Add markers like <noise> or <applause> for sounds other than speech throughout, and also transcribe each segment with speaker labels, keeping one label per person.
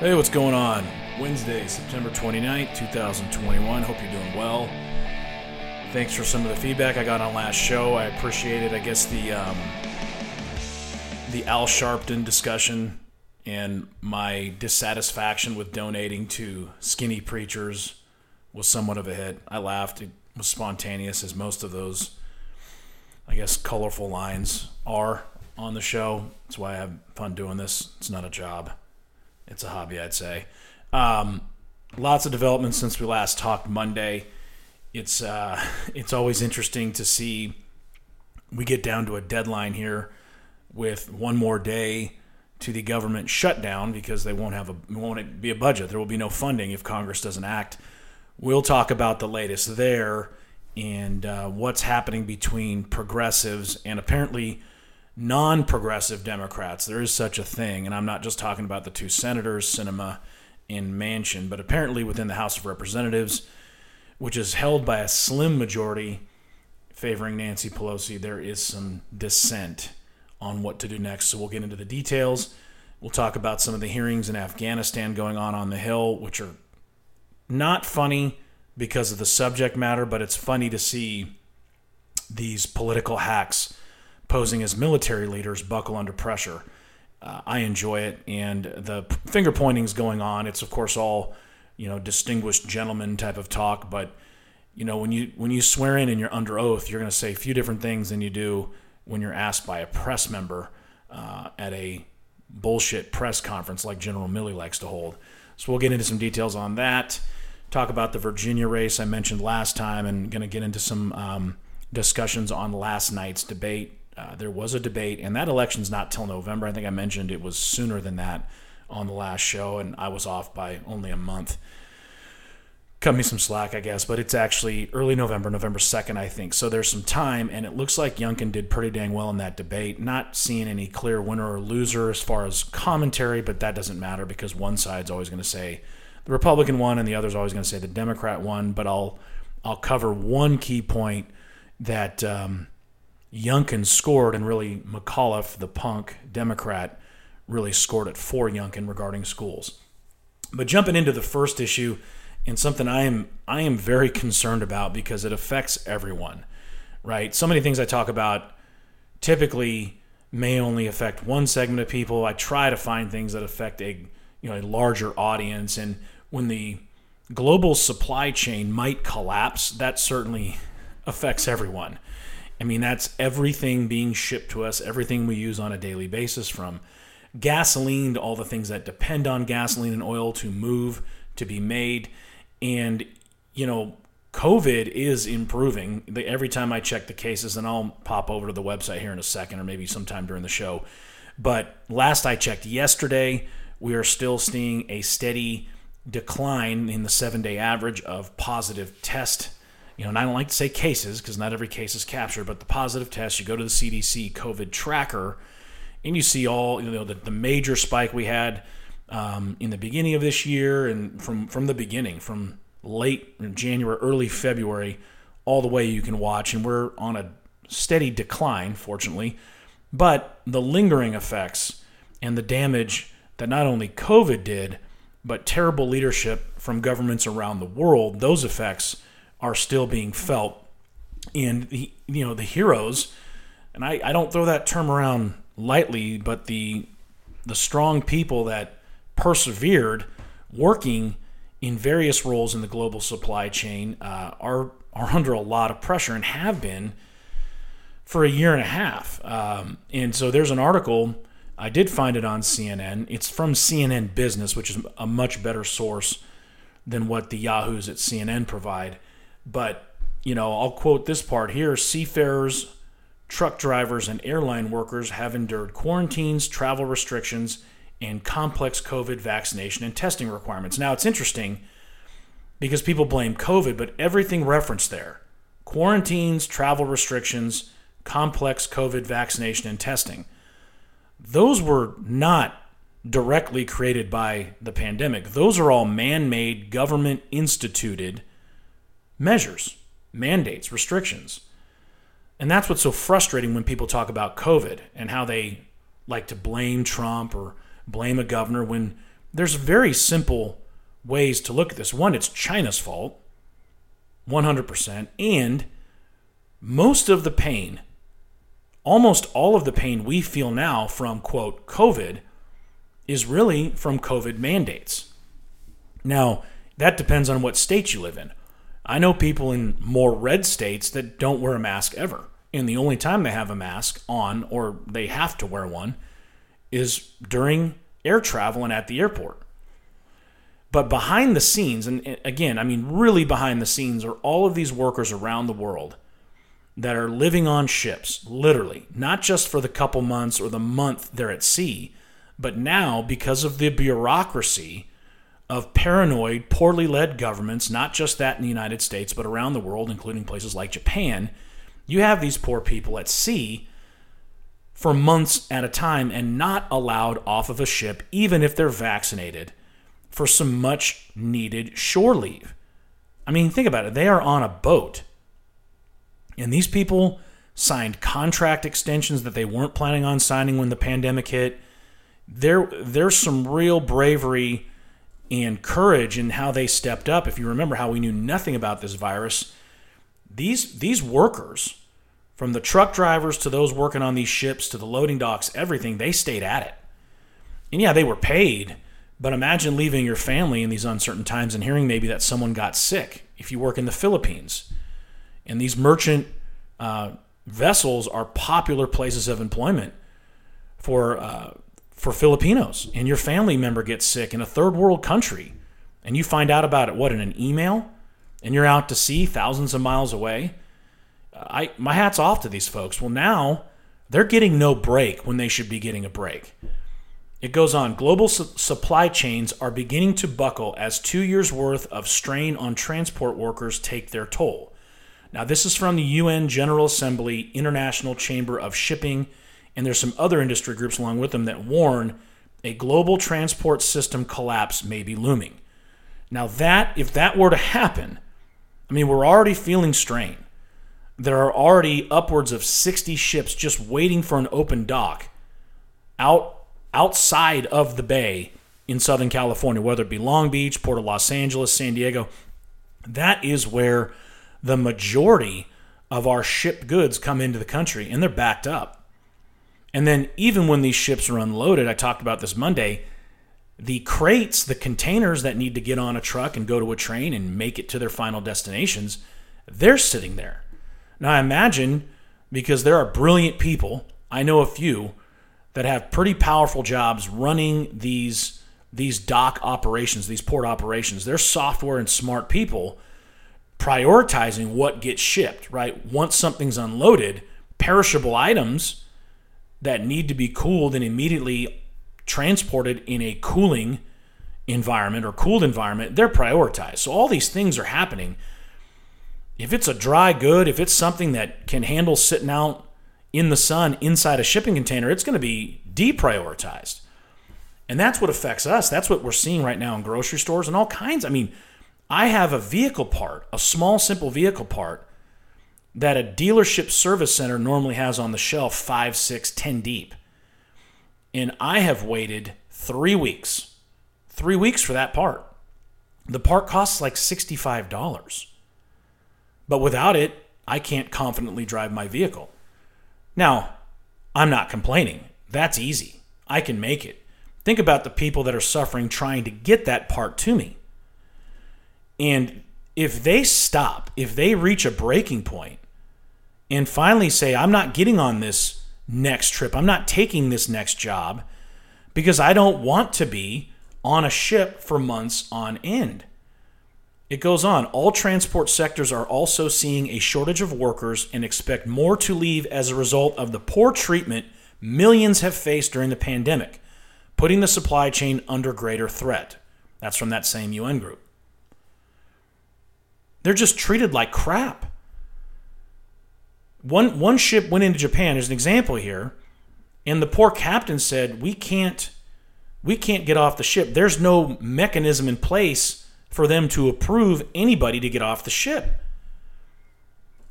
Speaker 1: Hey, what's going on? Wednesday, September 29th, 2021. Hope you're doing well. Thanks for some of the feedback I got on last show. I appreciate it. I guess the um, the Al Sharpton discussion and my dissatisfaction with donating to skinny preachers was somewhat of a hit. I laughed. It was spontaneous, as most of those, I guess, colorful lines are on the show. That's why I have fun doing this. It's not a job it's a hobby, I'd say. Um, lots of developments since we last talked Monday. It's uh, <laughs> it's always interesting to see. We get down to a deadline here with one more day to the government shutdown because they won't have a won't be a budget. There will be no funding if Congress doesn't act. We'll talk about the latest there and uh, what's happening between progressives and apparently non progressive Democrats. There is such a thing, and I'm not just talking about the two senators, Sinema and Manchin, but apparently within the House of Representatives, which is held by a slim majority favoring Nancy Pelosi, there is some dissent on what to do next. So we'll get into the details. We'll talk about some of the hearings in Afghanistan going on on the Hill, which are not funny because of the subject matter, but it's funny to see these political hacks posing as military leaders buckle under pressure. Uh, I enjoy it, and the finger pointing is going on. It's of course all, you know, distinguished gentleman type of talk. But you know, when you when you swear in and you're under oath, you're going to say a few different things than you do when you're asked by a press member uh, at a bullshit press conference like General Milley likes to hold. So we'll get into some details on that. Talk about the Virginia race I mentioned last time, and going to get into some um, discussions on last night's debate uh, there was a debate, and that election's not till November. I think I mentioned it was sooner than that on the last show, and I was off by only a month. Cut me some slack, I guess, but it's actually early November, November 2nd, I think. So there's some time, and it looks like Youngkin did pretty dang well in that debate. Not seeing any clear winner or loser as far as commentary, but that doesn't matter because one side's always going to say the Republican won, and the other's always going to say the Democrat won. But I'll I'll cover one key point that. Um, Youngkin scored, and really McAuliffe, the punk Democrat, really scored it for Youngkin regarding schools. But jumping into the first issue, and something I am I am very concerned about because it affects everyone, right? So many things I talk about typically may only affect one segment of people. I try to find things that affect a you know a larger audience, and when the global supply chain might collapse, that certainly <laughs> affects everyone. I mean, that's everything being shipped to us, everything we use on a daily basis from gasoline to all the things that depend on gasoline and oil to move, to be made. And, you know, COVID is improving. Every time I check the cases, and I'll pop over to the website here in a second or maybe sometime during the show. But last I checked yesterday, we are still seeing a steady decline in the seven day average of positive test you know, and I don't like to say cases because not every case is captured, but the positive test, you go to the CDC COVID tracker and you see all, you know, the, the major spike we had um, in the beginning of this year and from, from the beginning, from late January, early February, all the way you can watch. And we're on a steady decline, fortunately. But the lingering effects and the damage that not only COVID did, but terrible leadership from governments around the world, those effects are still being felt. And the you know the heroes, and I, I don't throw that term around lightly, but the the strong people that persevered working in various roles in the global supply chain uh, are are <laughs> under a lot of pressure and have been for a year and a half. Um, and so there's an article I did find it on CNN. It's from CNN Business, which is a much better source than what the Yahoos at CNN provide. But, you know, I'll quote this part here seafarers, truck drivers, and airline workers have endured quarantines, travel restrictions, and complex COVID vaccination and testing requirements. Now, it's interesting because people blame COVID, but everything referenced there quarantines, travel restrictions, complex COVID vaccination and testing those were not directly created by the pandemic. Those are all man made, government instituted measures, mandates, restrictions. And that's what's so frustrating when people talk about COVID and how they like to blame Trump or blame a governor when there's very simple ways to look at this. One, it's China's fault, 100%, and most of the pain, almost all of the pain we feel now from, quote, COVID, is really from COVID mandates. Now, that depends on what state you live in. I know people in more red states that don't wear a mask ever. And the only time they have a mask on or they have to wear one is during air travel and at the airport. But behind the scenes, and again, I mean, really behind the scenes, are all of these workers around the world that are living on ships, literally, not just for the couple months or the month they're at sea, but now because of the bureaucracy of paranoid, poorly led governments, not just that in the United States, but around the world, including places like Japan, you have these poor people at sea for months at a time and not allowed off of a ship, even if they're vaccinated, for some much needed shore leave. I mean, think about it. They are on a boat. And these people signed contract extensions that they weren't planning on signing when the pandemic hit. There, there's some real bravery and courage in how they stepped up. If you remember how we knew nothing about this virus, these these workers from the truck drivers to those working on these ships to the loading docks, everything, they stayed at it. And yeah, they were paid, but imagine leaving your family in these uncertain times and hearing maybe that someone got sick if you work in the Philippines. And these merchant uh, vessels are popular places of employment for, uh, for Filipinos. And your family member gets sick in a third world country, and you find out about it, what, in an email? And you're out to sea thousands of miles away I my hats off to these folks. Well, now they're getting no break when they should be getting a break. It goes on. Global su- supply chains are beginning to buckle as two years' worth of strain on transport workers take their toll. Now, this is from the UN General Assembly International Chamber of Shipping, and there's some other industry groups along with them that warn a global transport system collapse may be looming. Now, that if that were to happen, I mean, we're already feeling strain there are already upwards of 60 ships just waiting for an open dock out outside of the bay in Southern California, whether it be Long Beach, Port of Los Angeles, San Diego. That is where the majority of our shipped goods come into the country and they're backed up. And then, even when these ships are unloaded, I talked about this Monday, the crates, the containers that need to get on a truck and go to a train and make it to their final destinations, they're sitting there. Now, I imagine because there are brilliant people, I know a few that have pretty powerful jobs running these these dock operations, these port operations. They're software and smart people prioritizing what gets shipped, right? Once something's unloaded, perishable items that need to be cooled and immediately transported in a cooling environment or cooled environment, they're prioritized. So all these things are happening if it's a dry good, if it's something that can handle sitting out in the sun inside a shipping container, it's going to be deprioritized. And that's what affects us. That's what we're seeing right now in grocery stores and all kinds. I mean, I have a vehicle part, a small, simple vehicle part that a dealership service center normally has on the shelf five, six, ten deep. And I have waited three weeks, three weeks for that part. The part costs like $65. But without it, I can't confidently drive my vehicle. Now, I'm not complaining. That's easy. I can make it. Think about the people that are suffering trying to get that part to me. And if they stop, if they reach a breaking point and finally say, I'm not getting on this next trip, I'm not taking this next job because I don't want to be on a ship for months on end. It goes on. All transport sectors are also seeing a shortage of workers and expect more to leave as a result of the poor treatment millions have faced during the pandemic, putting the supply chain under greater threat. That's from that same UN group. They're just treated like crap. One, one ship went into Japan, there's an example here, and the poor captain said, We can't we can't get off the ship. There's no mechanism in place for them to approve anybody to get off the ship.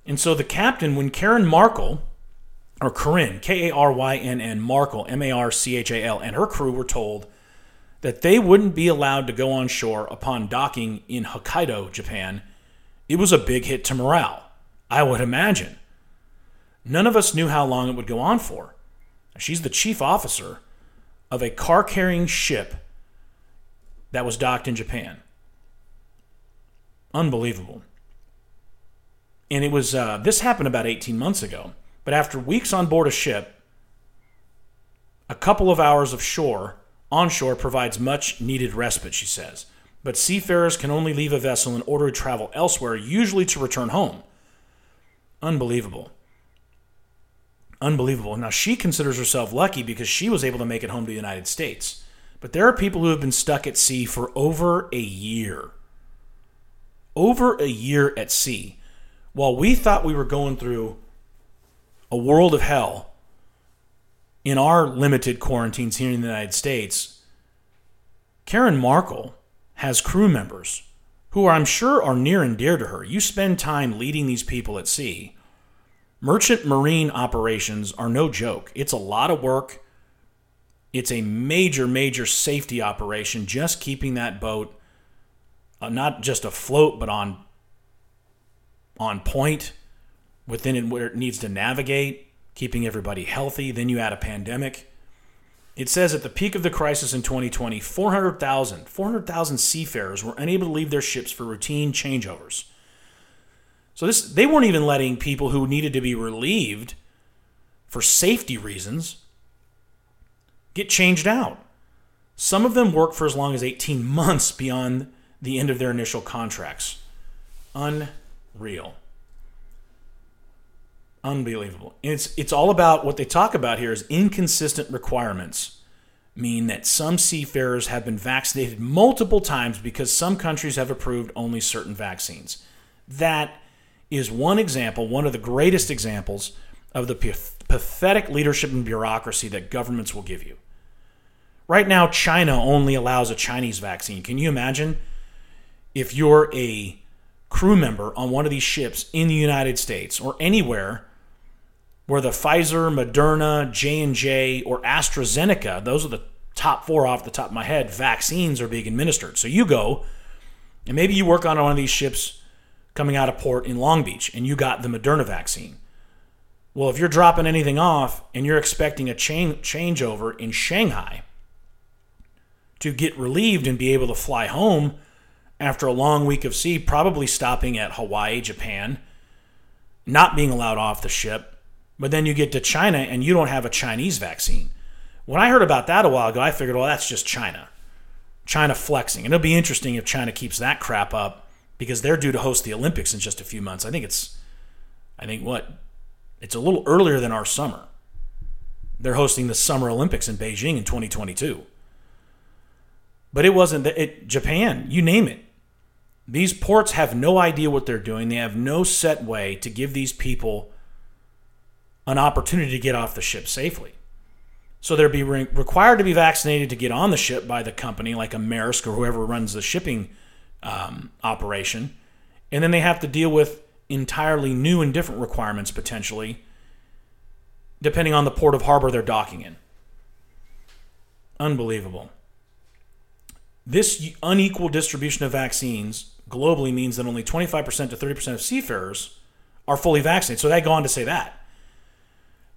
Speaker 1: And so the captain, when Karen Marchal, or Corinne, K A R Y N N, Marchal, M A R C H A L, and her crew were told that they wouldn't be allowed to go on shore upon docking in Hokkaido, Japan, it was a big hit to morale, I would imagine. None of us knew how long it would go on for. She's the chief officer of a car carrying ship that was docked in Japan. Unbelievable. And it was, uh, this happened about 18 months ago. But after weeks on board a ship, a couple of hours of shore, onshore, provides much needed respite, she says. But seafarers can only leave a vessel in order to travel elsewhere, usually to return home. Unbelievable. Unbelievable. Now, she considers herself lucky because she was able to make it home to the United States. But there are people who have been stuck at sea for over a year. Over a year at sea. While we thought we were going through a world of hell in our limited quarantines here in the United States, Karen Markle has crew members who I'm sure are near and dear to her. You spend time leading these people at sea. Merchant marine operations are no joke. It's a lot of work. It's a major, major safety operation just keeping that boat uh, not just afloat, but on on point within it where it needs to navigate, keeping everybody healthy. Then you add a pandemic. It says at the peak of the crisis in 2020, 400,000 400,000 seafarers were unable to leave their ships for routine changeovers. So this they weren't even letting people who needed to be relieved for safety reasons get changed out. Some of them work for as long as 18 <laughs> months beyond the end of their initial contracts. Unreal. Unbelievable. It's it's all about what they talk about here is inconsistent requirements mean that some seafarers have been vaccinated multiple times because some countries have approved only certain vaccines. That is one example, one of the greatest examples of the pathetic leadership and bureaucracy that governments will give you. Right now, China only allows a Chinese vaccine. Can you imagine if you're a crew member on one of these ships in the United States or anywhere where the Pfizer, Moderna, J&J or AstraZeneca, those are the top 4 off the top of my head, vaccines are being administered. So you go and maybe you work on one of these ships coming out of port in Long Beach and you got the Moderna vaccine. Well, if you're dropping anything off and you're expecting a change changeover in Shanghai to get relieved and be able to fly home after a long week of sea, probably stopping at Hawaii, Japan, not being allowed off the ship, but then you get to China and you don't have a Chinese vaccine. When I heard about that a while ago, I figured, well, that's just China. China flexing. And it'll be interesting if China keeps that crap up because they're due to host the Olympics in just a few months. I think it's, I think what? It's a little earlier than our summer. They're hosting the Summer Olympics in Beijing in 2022. But it wasn't it Japan, you name it. These ports have no idea what they're doing. They have no set way to give these people an opportunity to get off the ship safely. So they're be re- required to be vaccinated to get on the ship by the company, like a Maersk or whoever runs the shipping um, operation. And then they have to deal with entirely new and different requirements potentially, depending on the port of harbor they're docking in. Unbelievable. This unequal distribution of vaccines globally means that only 25% to 30% of seafarers are fully vaccinated. So they go on to say that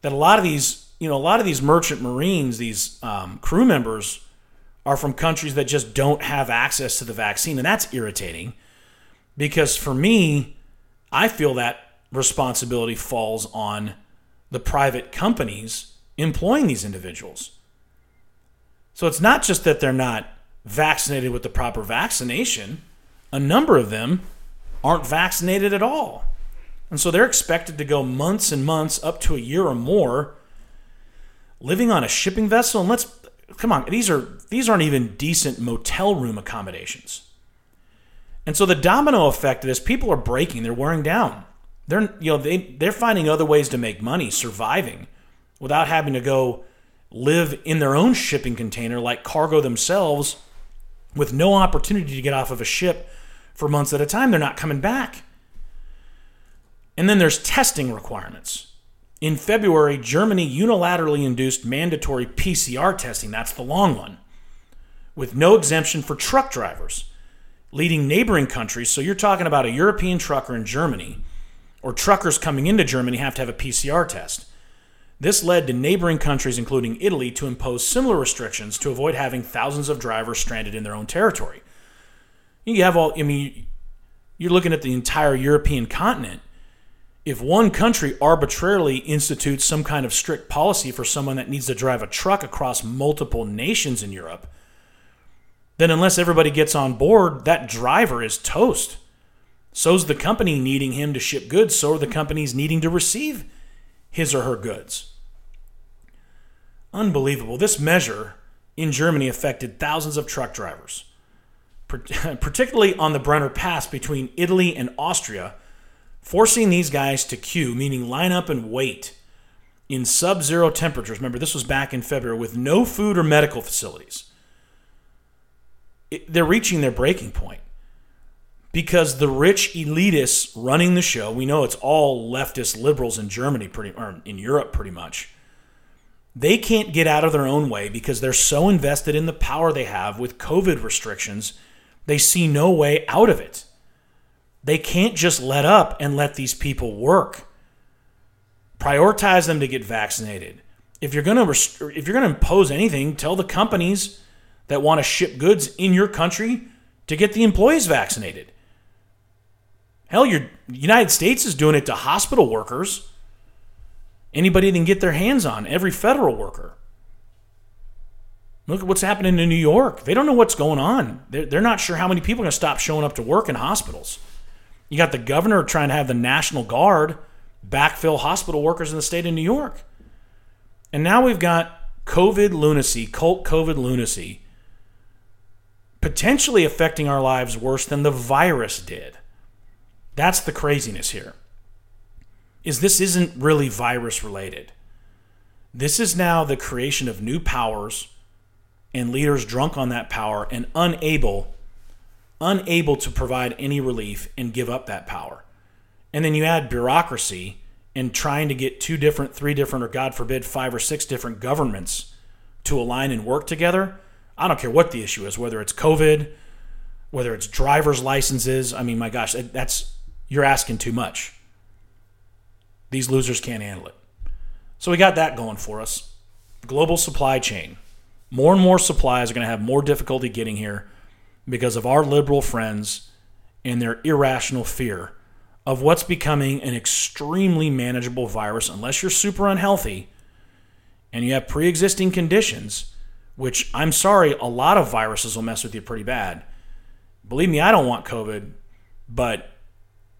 Speaker 1: that a lot of these, you know, a lot of these merchant marines, these um, crew members, are from countries that just don't have access to the vaccine, and that's irritating. Because for me, I feel that responsibility falls on the private companies employing these individuals. So it's not just that they're not vaccinated with the proper vaccination, a number of them aren't vaccinated at all. And so they're expected to go months and months, up to a year or more, living on a shipping vessel. And let's come on, these are these aren't even decent motel room accommodations. And so the domino effect of this, people are breaking, they're wearing down. They're you know, they they're finding other ways to make money, surviving, without having to go live in their own shipping container like cargo themselves with no opportunity to get off of a ship for months at a time. They're not coming back. And then there's testing requirements. In February, Germany unilaterally induced mandatory PCR testing, that's the long one, with no exemption for truck drivers, leading neighboring countries. So you're talking about a European trucker in Germany, or truckers coming into Germany have to have a PCR test. This led to neighboring countries, including Italy, to impose similar restrictions to avoid having thousands of drivers stranded in their own territory. You have all, I mean, you're looking at the entire European continent. If one country arbitrarily institutes some kind of strict policy for someone that needs to drive a truck across multiple nations in Europe, then unless everybody gets on board, that driver is toast. So's the company needing him to ship goods, so are the companies needing to receive his or her goods. Unbelievable. This measure in Germany affected thousands of truck drivers, <laughs> particularly on the Brenner Pass between Italy and Austria, forcing these guys to queue, meaning line up and wait in sub zero temperatures. Remember, this was back in February with no food or medical facilities. It, they're reaching their breaking point because the rich elitists running the show, we know it's all leftist liberals in Germany, pretty or in Europe, pretty much. They can't get out of their own way because they're so invested in the power they have with COVID restrictions. They see no way out of it. They can't just let up and let these people work. Prioritize them to get vaccinated. If you're going to rest- if you're going to impose anything, tell the companies that want to ship goods in your country to get the employees vaccinated. Hell, your United States is doing it to hospital workers. Anybody can get their hands on, every federal worker. Look at what's happening in New York. They don't know what's going on. They're, they're not sure how many people are going to stop showing up to work in hospitals. You got the governor trying to have the National Guard backfill hospital workers in the state of New York. And now we've got COVID lunacy, cult COVID lunacy, potentially affecting our lives worse than the virus did. That's the craziness here. Is this isn't really virus related. This is now the creation of new powers and leaders drunk on that power and unable unable to provide any relief and give up that power. And then you add bureaucracy and trying to get two different, three different, or God forbid, five or six different governments to align and work together. I don't care what the issue is, whether it's COVID, whether it's driver's licenses. I mean, my gosh, that's you're asking too much. These losers can't handle it. So we got that going for us. Global supply chain. More and more supplies are going to have more difficulty getting here because of our liberal friends and their irrational fear of what's becoming an extremely manageable virus unless you're super unhealthy and you have pre existing conditions, which I'm sorry, a lot of viruses will mess with you pretty bad. Believe me, I don't want COVID, but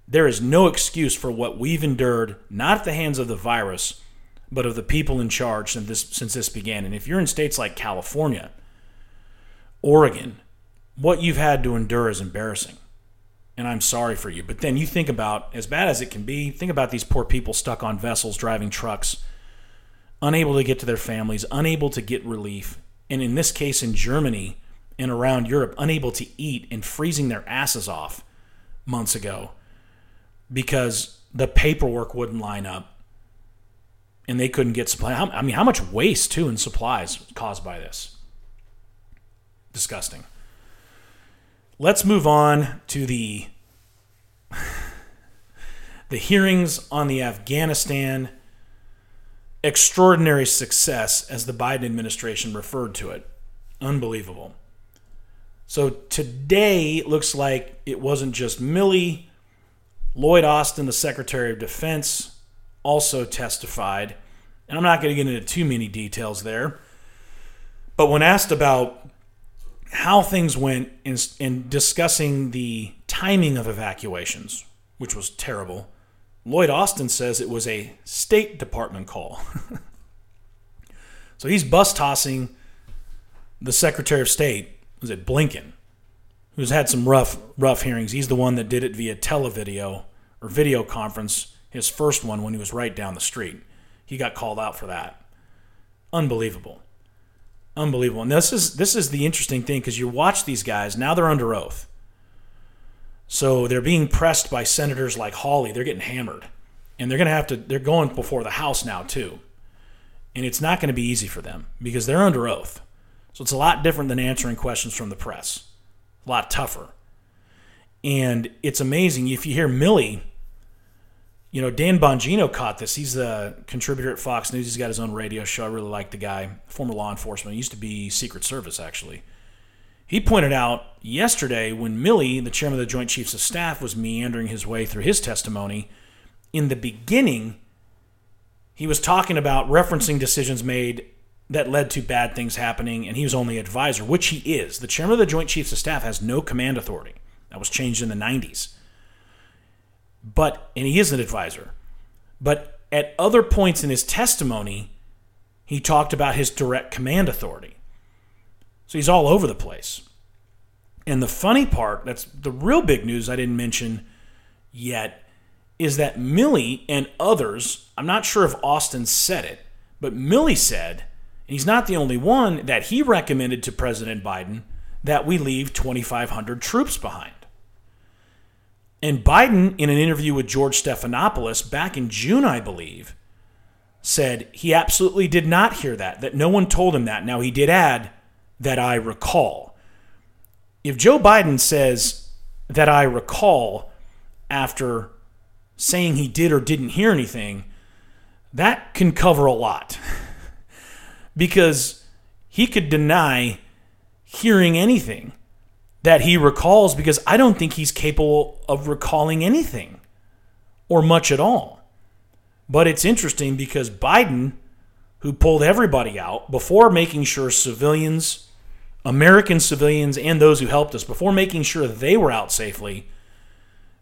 Speaker 1: there is no excuse for what we've endured, not at the hands of the virus, but of the people in charge since this, since this began. And if you're in states like California, Oregon, what you've had to endure is embarrassing. And I'm sorry for you. But then you think about, as bad as it can be, think about these poor people stuck on vessels driving trucks, unable to get to their families, unable to get relief. And in this case, in Germany and around Europe, unable to eat and freezing their asses off months ago because the paperwork wouldn't line up and they couldn't get supply. I mean, how much waste too in supplies caused by this? Disgusting. Let's move on to the the hearings on the Afghanistan extraordinary success as the Biden administration referred to it. Unbelievable. So today looks like it wasn't just Milley Lloyd Austin, the Secretary of Defense, also testified. And I'm not going to get into too many details there. But when asked about how things went in, in discussing the timing of evacuations, which was terrible, Lloyd Austin says it was a State Department call. <laughs> so he's bus tossing the Secretary of State, was it Blinken, who's had some rough rough hearings. He's the one that did it via televideo or video conference, his first one when he was right down the street. He got called out for that. Unbelievable. Unbelievable. And this is this is the interesting thing because you watch these guys, now they're under oath. So they're being pressed by senators like Hawley. They're getting hammered. And they're going to have to they're going before the House now too. And it's not going to be easy for them because they're under oath. So it's a lot different than answering questions from the press. A lot tougher. And it's amazing if you hear Milley, you know, Dan Bongino caught this. He's a contributor at Fox News. He's got his own radio show. I really like the guy. Former law enforcement. He used to be Secret Service, actually. He pointed out yesterday when Milley, the chairman of the Joint Chiefs of Staff, was meandering his way through his testimony, in the beginning, he was talking about referencing decisions made that led to bad things happening, and he was only advisor, which he is. The chairman of the Joint Chiefs of Staff has no command authority. That was changed in the 90s. But, and he is an advisor. But at other points in his testimony, he talked about his direct command authority. So he's all over the place. And the funny part, that's the real big news I didn't mention yet, is that Milley and others, I'm not sure if Austin said it, but Milley said and he's not the only one that he recommended to President Biden that we leave 2,500 troops behind. And Biden, in an interview with George Stephanopoulos back in June, I believe, said he absolutely did not hear that, that no one told him that. Now, he did add that I recall. If Joe Biden says that I recall after saying he did or didn't hear anything, that can cover a lot. <laughs> because he could deny hearing anything that he recalls because I don't think he's capable of recalling anything or much at all. But it's interesting because Biden, who pulled everybody out before making sure civilians, American civilians, and those who helped us, before making sure they were out safely,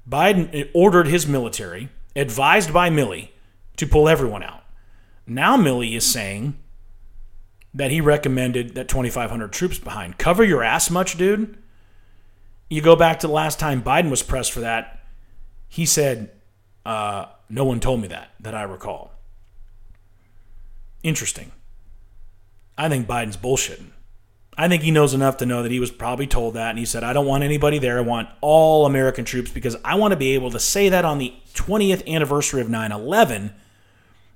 Speaker 1: Biden ordered his military, advised by Milley, to pull everyone out. Now Milley is saying that he recommended that 2,500 troops behind. Cover your ass much, dude? You go back to the last time Biden was pressed for that. He said, uh, No one told me that, that I recall. Interesting. I think Biden's bullshitting. I think he knows enough to know that he was probably told that. And he said, I don't want anybody there. I want all American troops because I want to be able to say that on the 20th anniversary of 9 11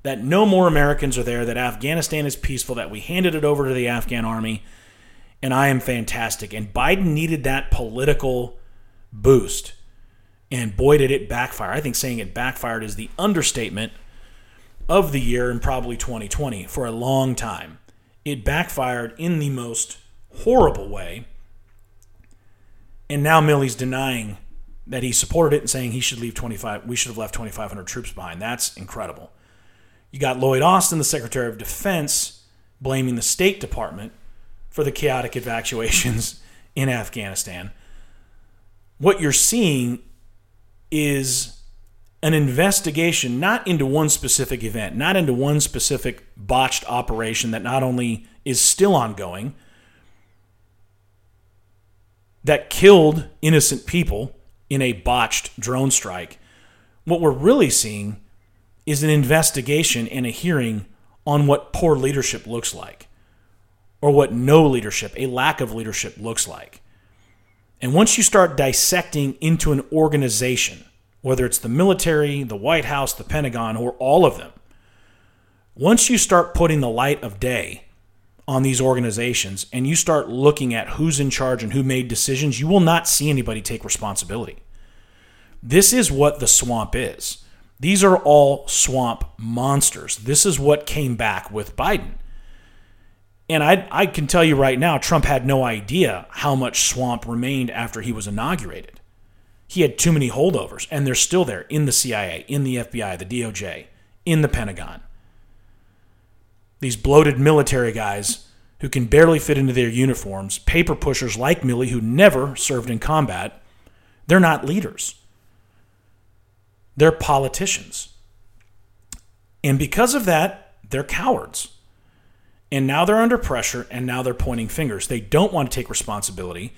Speaker 1: that no more Americans are there, that Afghanistan is peaceful, that we handed it over to the Afghan army, and I am fantastic. And Biden needed that political boost. And boy, did it backfire. I think saying it backfired is the understatement of the year and probably 2020 for a long time. It backfired in the most horrible way. And now Milley's denying that he supported it and saying he should leave 25 we should have left 2500 troops behind. That's incredible. You got Lloyd Austin, the Secretary of Defense, blaming the State Department for the chaotic evacuations <laughs> in Afghanistan. What you're seeing is an investigation not into one specific event, not into one specific botched operation that not only is still ongoing, that killed innocent people in a botched drone strike. What we're really seeing is an investigation and a hearing on what poor leadership looks like or what no leadership, a lack of leadership looks like. And once you start dissecting into an organization, whether it's the military, the White House, the Pentagon, or all of them, once you start putting the light of day on these organizations and you start looking at who's in charge and who made decisions, you will not see anybody take responsibility. This is what the swamp is. These are all swamp monsters. This is what came back with Biden. And I, I can tell you right now, Trump had no idea how much swamp remained after he was inaugurated. He had too many holdovers, and they're still there in the CIA, in the FBI, the DOJ, in the Pentagon. These bloated military guys who can barely fit into their uniforms, paper pushers like Milley who never served in combat, they're not leaders. They're politicians. And because of that, they're cowards. And now they're under pressure and now they're pointing fingers. They don't want to take responsibility.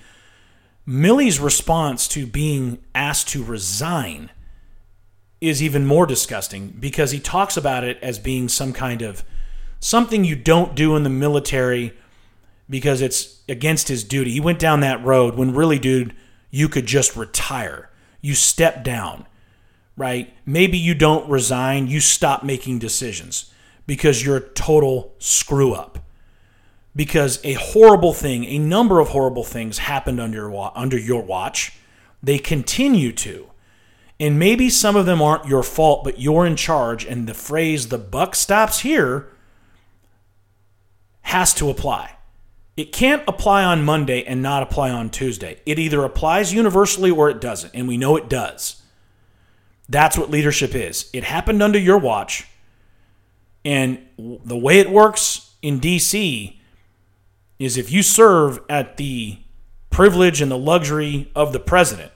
Speaker 1: Milley's response to being asked to resign is even more disgusting because he talks about it as being some kind of something you don't do in the military because it's against his duty. He went down that road when really, dude, you could just retire. You step down right? Maybe you don't resign, you stop making decisions because you're a total screw up. because a horrible thing, a number of horrible things happened under your, under your watch. They continue to. And maybe some of them aren't your fault, but you're in charge and the phrase the buck stops here has to apply. It can't apply on Monday and not apply on Tuesday. It either applies universally or it doesn't, and we know it does. That's what leadership is. It happened under your watch. And the way it works in DC is if you serve at the privilege and the luxury of the president,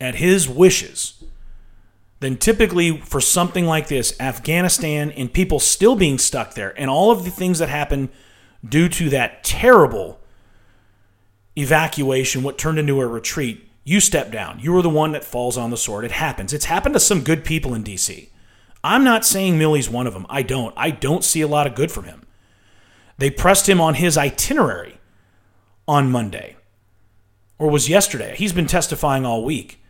Speaker 1: at his wishes, then typically for something like this, Afghanistan and people still being stuck there, and all of the things that happen due to that terrible evacuation, what turned into a retreat, you step down. You are the one that falls on the sword. It happens. It's happened to some good people in D.C. I'm not saying Milley's one of them. I don't. I don't see a lot of good from him. They pressed him on his itinerary on Monday, or was yesterday. He's been testifying all week.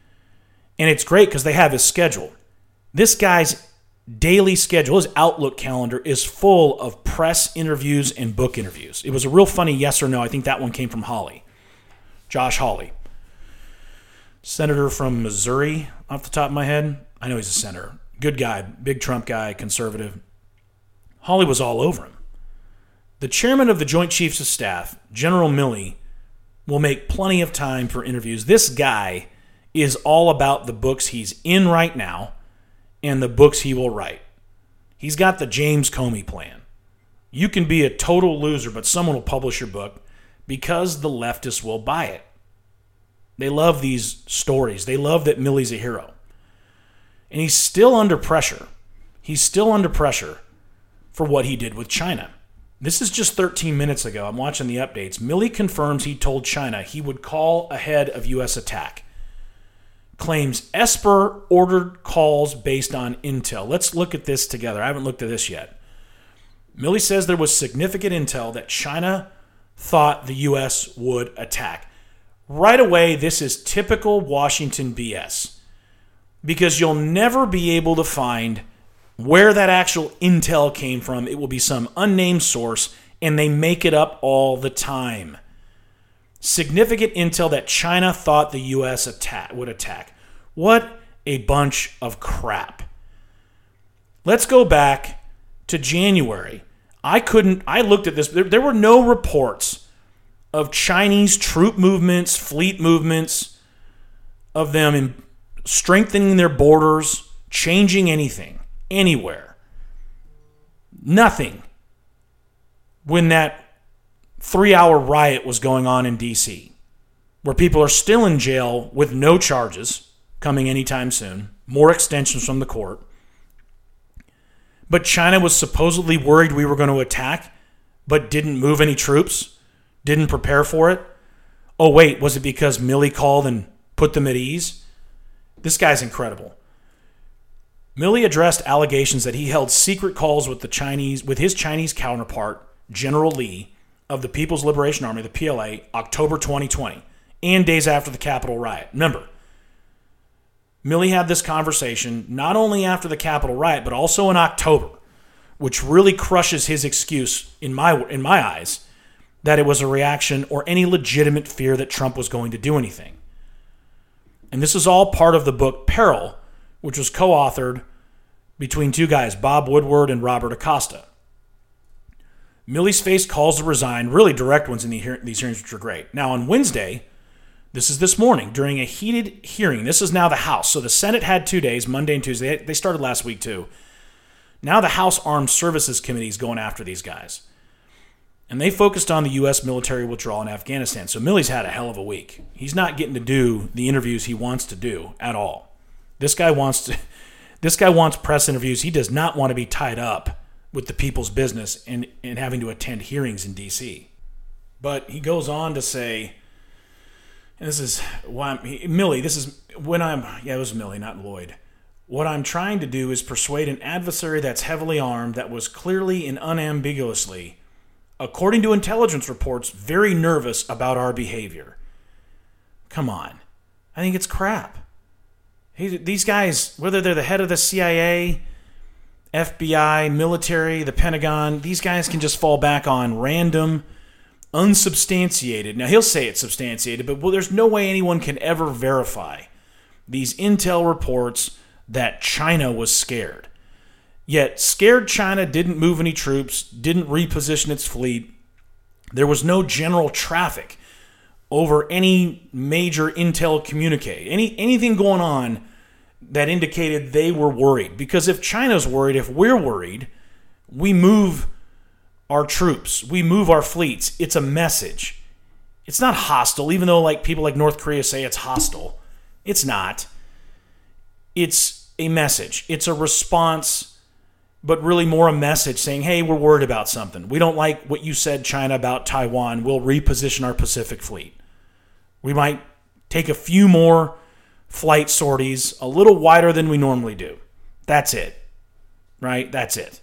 Speaker 1: And it's great because they have his schedule. This guy's daily schedule, his Outlook calendar, is full of press interviews and book interviews. It was a real funny yes or no. I think that one came from Hawley, Josh Hawley, senator from Missouri, off the top of my head. I know he's a senator. Good guy, big Trump guy, conservative. Hawley was all over him. The chairman of the Joint Chiefs of Staff, General Milley, will make plenty of time for interviews. This guy is all about the books he's in right now and the books he will write. He's got the James Comey plan. You can be a total loser, but someone will publish your book because the leftists will buy it. They love these stories. They love that Milley's a hero. And he's still under pressure. He's still under pressure for what he did with China. This is just 13 minutes ago. I'm watching the updates. Milley confirms he told China he would call ahead of U.S. attack claims Esper ordered calls based on intel. Let's look at this together. I haven't looked at this yet. Milley says there was significant intel that China thought the U.S. would attack. Right away, this is typical Washington BS because you'll never be able to find where that actual intel came from. It will be some unnamed source, and they make it up all the time significant intel that China thought the U.S. Attack, would attack. What a bunch of crap. Let's go back to January. I couldn't, I looked at this, there, there were no reports of Chinese troop movements, fleet movements, of them in strengthening their borders, changing anything, anywhere. Nothing when that three hour riot was going on in D.C., where people are still in jail with no charges coming anytime soon, more extensions from the court. But China was supposedly worried we were going to attack, but didn't move any troops, didn't prepare for it. Oh, wait, was it because Milley called and put them at ease? This guy's incredible. Milley addressed allegations that he held secret calls with the Chinese with his Chinese counterpart, General Lee, of the People's Liberation Army, the PLA, October 2020, and days after the Capitol riot. Remember, Milley had this conversation not only after the Capitol riot, but also in October, which really crushes his excuse in my in my eyes that it was a reaction or any legitimate fear that Trump was going to do anything. And this is all part of the book Peril, which was co-authored between two guys, Bob Woodward and Robert Acosta. Milley faces calls to resign, really direct ones in the hear- these hearings, which are great. Now, on Wednesday, this is this morning, during a heated hearing, this is now the House. So the Senate had two days, Monday and Tuesday. They started last week, too. Now the House Armed Services Committee is going after these guys. And they focused on the U.S. military withdrawal in Afghanistan. So Milley's had a hell of a week. He's not getting to do the interviews he wants to do at all. This guy wants to. <laughs> This guy wants press interviews. He does not want to be tied up with the people's business and, and having to attend hearings in D.C. But he goes on to say, and this is why I'm, he, Milley, this is when I'm, yeah, it was Milley, not Lloyd. What I'm trying to do is persuade an adversary that's heavily armed, that was clearly and unambiguously, according to intelligence reports, very nervous about our behavior. Come on. I think it's crap. these guys, whether they're the head of the CIA, FBI, military, the Pentagon, these guys can just fall back on random, unsubstantiated. Now, he'll say it's substantiated, but well, there's no way anyone can ever verify these intel reports that China was scared. Yet, scared China didn't move any troops, didn't reposition its fleet. There was no general traffic over any major intel communique, any anything going on that indicated they were worried. Because if China's worried, if we're worried, we move our troops, we move our fleets. It's a message. It's not hostile, even though like people like North Korea say it's hostile. It's not. It's a message. It's a response, but really more a message saying, hey, we're worried about something. We don't like what you said, China, about Taiwan. We'll reposition our Pacific fleet. We might take a few more flight sorties a little wider than we normally do. That's it. Right? That's it.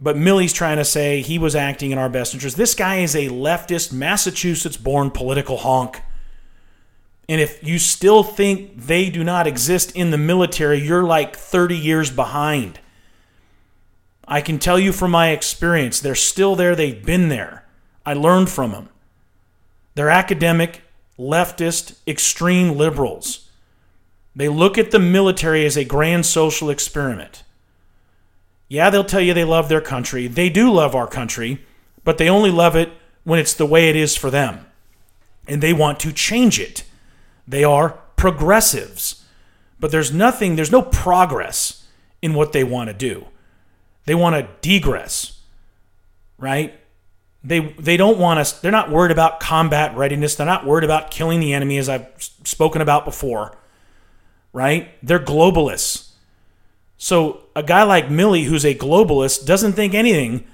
Speaker 1: But Milley's trying to say he was acting in our best interest. This guy is a leftist, Massachusetts born political honk. And if you still think they do not exist in the military, you're like 30 years behind. I can tell you from my experience, they're still there, they've been there. I learned from them. They're academic, leftist, extreme liberals. They look at the military as a grand social experiment. Yeah, they'll tell you they love their country. They do love our country, but they only love it when it's the way it is for them. And they want to change it. They are progressives. But there's nothing, there's no progress in what they want to do. They want to degress, right? They they don't want us. They're not worried about combat readiness. They're not worried about killing the enemy, as I've spoken about before. Right? They're globalists. So a guy like Milley, who's a globalist, doesn't think anything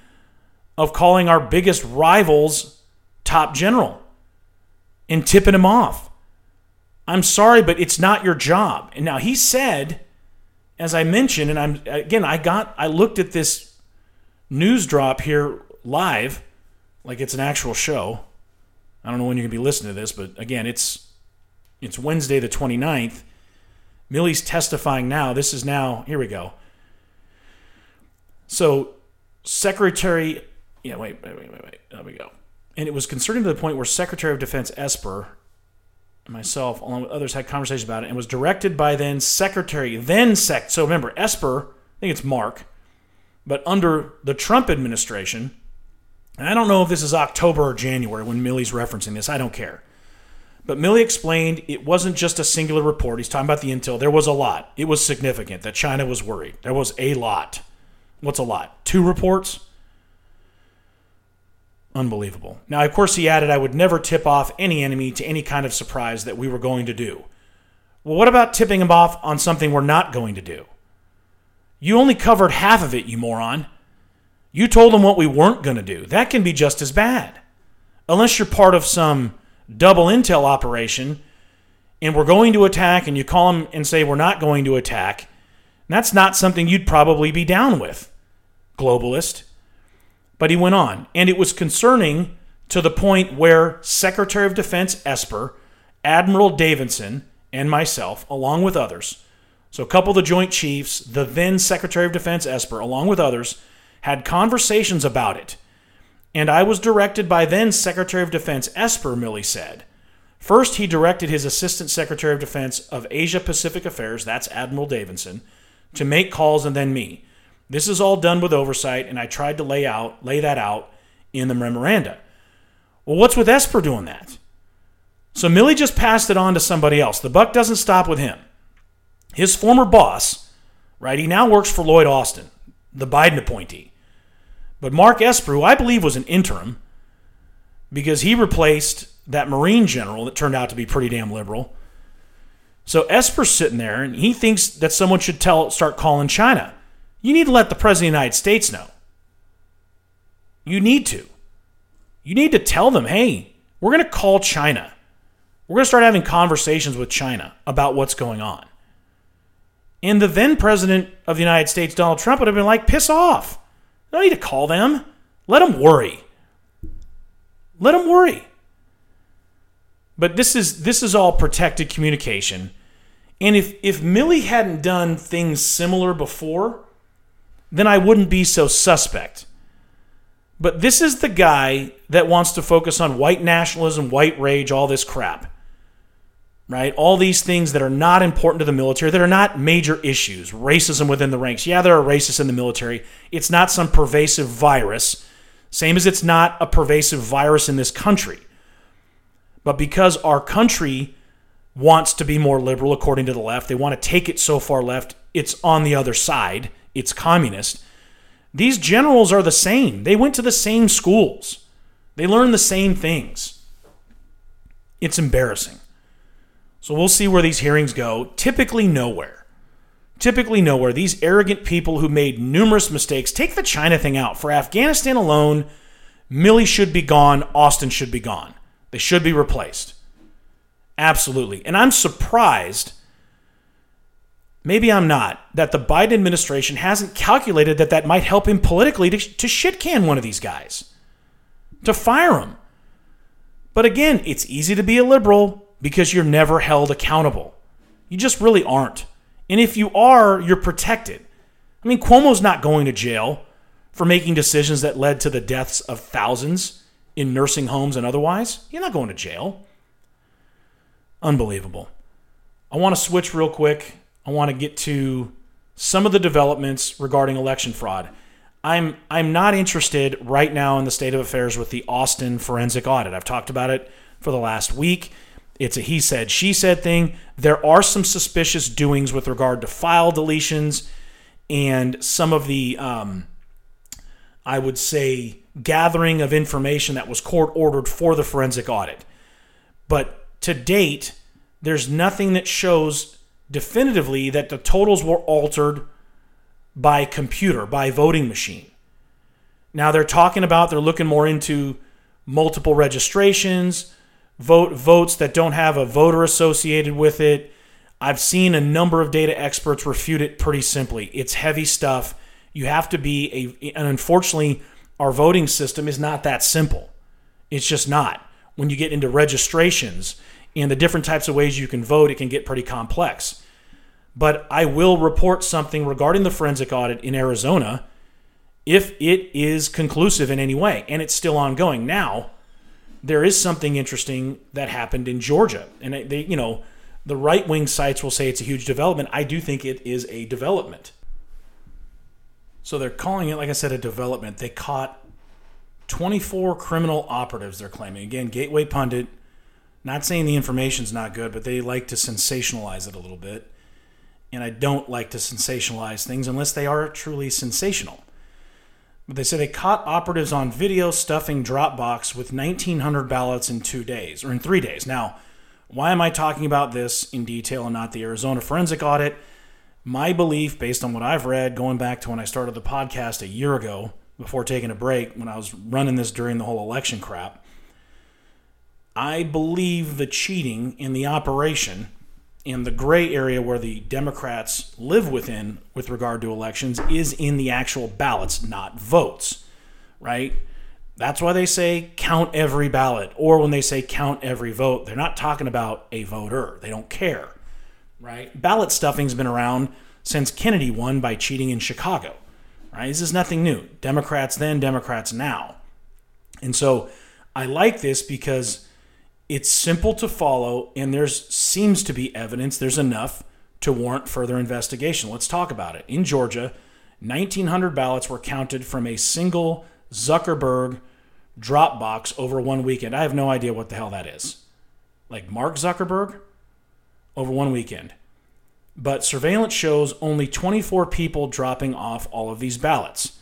Speaker 1: of calling our biggest rivals top general and tipping him off. I'm sorry, but it's not your job. And now he said, as I mentioned, and I'm again, I got I looked at this news drop here live like it's an actual show. I don't know when you're to be listening to this, but again, it's it's Wednesday the 29th. Milley's testifying now. This is now, here we go. So, Secretary, yeah, wait, wait, wait, wait, wait. There we go. And it was concerning to the point where Secretary of Defense Esper myself, along with others, had conversations about it and was directed by then Secretary, then Sec. So remember, Esper, I think it's Mark, but under the Trump administration, and I don't know if this is October or January when Milley's referencing this. I don't care. But Milley explained it wasn't just a singular report. He's talking about the intel. There was a lot. It was significant that China was worried. There was a lot. What's a lot? Two reports? Unbelievable. Now, of course, he added, I would never tip off any enemy to any kind of surprise that we were going to do. Well, what about tipping him off on something we're not going to do? You only covered half of it, you moron. You told them what we weren't going to do. That can be just as bad. Unless you're part of some double intel operation and we're going to attack and you call them and say we're not going to attack, that's not something you'd probably be down with, globalist. But he went on, and it was concerning to the point where Secretary of Defense Esper, Admiral Davidson, and myself, along with others, so a couple of the Joint Chiefs, the then Secretary of Defense Esper, along with others, had conversations about it. And I was directed by then Secretary of Defense Esper, Milley said. First, he directed his Assistant Secretary of Defense of Asia Pacific Affairs, that's Admiral Davidson, to make calls and then me. This is all done with oversight, and I tried to lay out lay that out in the memoranda. Well, what's with Esper doing that? So Milley just passed it on to somebody else. The buck doesn't stop with him. His former boss, right? He now works for Lloyd Austin, the Biden appointee. But Mark Esper, who I believe was an interim, because he replaced that Marine general that turned out to be pretty damn liberal. So Esper's sitting there and he thinks that someone should tell start calling China. You need to let the President of the United States know. You need to. You need to tell them, hey, we're going to call China. We're going to start having conversations with China about what's going on. And the then President of the United States, Donald Trump, would have been like, piss off. No need to call them. Let them worry. Let them worry. But this is this is all protected communication. And if if Milley hadn't done things similar before, then I wouldn't be so suspect. But this is the guy that wants to focus on white nationalism, white rage, all this crap. Right? All these things that are not important to the military, that are not major issues. Racism within the ranks. Yeah, there are racists in the military. It's not some pervasive virus, same as it's not a pervasive virus in this country. But because our country wants to be more liberal, according to the left, they want to take it so far left, it's on the other side, it's communist these generals are the same. They went to the same schools, they learned the same things. It's embarrassing. So we'll see where these hearings go. Typically, nowhere. Typically, nowhere. These arrogant people who made numerous mistakes. Take the China thing out. For Afghanistan alone, Milley should be gone. Austin should be gone. They should be replaced. Absolutely. And I'm surprised maybe I'm not, that the Biden administration hasn't calculated that that might help him politically to, to shit can one of these guys, to fire him. But again, it's easy to be a liberal because you're never held accountable. You just really aren't. And if you are, you're protected. I mean, Cuomo's not going to jail for making decisions that led to the deaths of thousands in nursing homes and otherwise. You're not going to jail. Unbelievable. I want to switch real quick I want to get to some of the developments regarding election fraud. I'm I'm not interested right now in the state of affairs with the Austin forensic audit. I've talked about it for the last week. It's a he said, she said thing. There are some suspicious doings with regard to file deletions and some of the, um, I would say, gathering of information that was court ordered for the forensic audit. But to date, there's nothing that shows definitively that the totals were altered by computer, by voting machine. Now they're talking about they're looking more into multiple registrations, vote votes that don't have a voter associated with it. I've seen a number of data experts refute it pretty simply. It's heavy stuff. You have to be a and unfortunately our voting system is not that simple. It's just not. When you get into registrations and the different types of ways you can vote, it can get pretty complex. But I will report something regarding the forensic audit in Arizona if it is conclusive in any way, and it's still ongoing. Now, there is something interesting that happened in Georgia, and they, you know, the right wing sites will say it's a huge development. I do think it is a development. So they're calling it, like I said, a development. They caught 24 criminal operatives, they're claiming. Again, Gateway Pundit not saying the information's not good, but they like to sensationalize it a little bit. And I don't like to sensationalize things unless they are truly sensational. But they say they caught operatives on video stuffing Dropbox with 1,900 ballots in two days, or in three days. Now, why am I talking about this in detail and not the Arizona forensic audit? My belief, based on what I've read, going back to when I started the podcast a year ago, before taking a break, when I was running this during the whole election crap, I believe the cheating in the operation and the gray area where the Democrats live within with regard to elections is in the actual ballots, not votes, right? That's why they say count every ballot, or when they say count every vote, they're not talking about a voter. They don't care, right? Ballot stuffing's been around since Kennedy won by cheating in Chicago, right? This is nothing new. Democrats then, Democrats now. And so I like this because it's simple to follow, and there's seems to be evidence. There's enough to warrant further investigation. Let's talk about it. In Georgia, 1,900 ballots were counted from a single Zuckerberg Dropbox over one weekend. I have no idea what the hell that is. Like Mark Zuckerberg over one weekend. But surveillance shows only 24 people dropping off all of these ballots.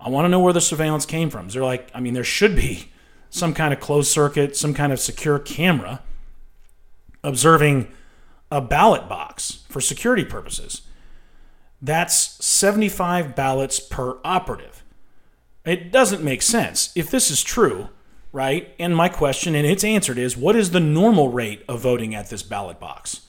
Speaker 1: I want to know where the surveillance came from. Is there like, I mean, there should be some kind of closed circuit, some kind of secure camera observing a ballot box for security purposes. That's 75 ballots per operative. It doesn't make sense. If this is true, right? And my question, and it's answered, is what is the normal rate of voting at this ballot box?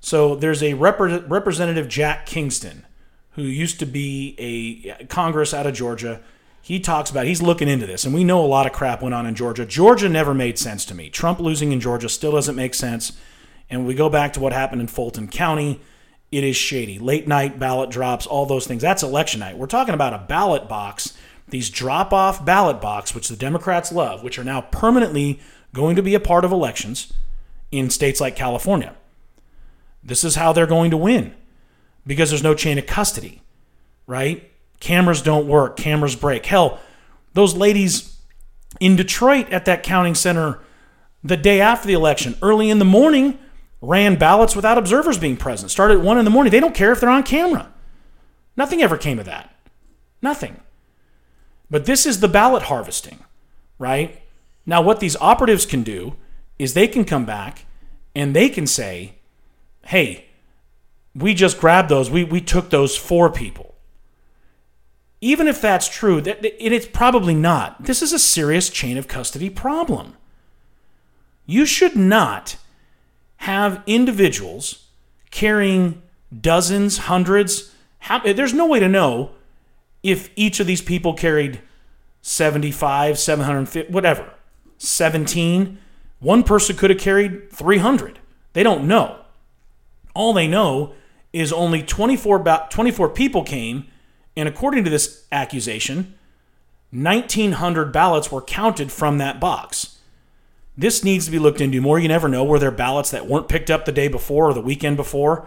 Speaker 1: So there's a rep- Representative Jack Kingston, who used to be a Congress out of Georgia he talks about he's looking into this and we know a lot of crap went on in Georgia. Georgia never made sense to me. Trump losing in Georgia still doesn't make sense. And we go back to what happened in Fulton County it is shady. Late night ballot drops, all those things. That's election night. We're talking about a ballot box, these drop off ballot box, which the Democrats love, which are now permanently going to be a part of elections in states like California. This is how they're going to win because there's no chain of custody, right? Cameras don't work, cameras break. Hell, those ladies in Detroit at that counting center the day after the election, early in the morning, ran ballots without observers being present. Started at 1 in the morning. They don't care if they're on camera. Nothing ever came of that. Nothing. But this is the ballot harvesting, right? Now, what these operatives can do is they can come back and they can say, hey, we just grabbed those, we, we took those four people. Even if that's true, that, it's probably not. This is a serious chain of custody problem. You should not have individuals carrying dozens, hundreds. How, there's no way to know if each of these people carried 75, 750, whatever, 17. One person could have carried 300. They don't know. All they know is only 24, about 24 people came, and according to this accusation, 1,900 ballots were counted from that box. This needs to be looked into more. You never know. Were there ballots that weren't picked up the day before or the weekend before?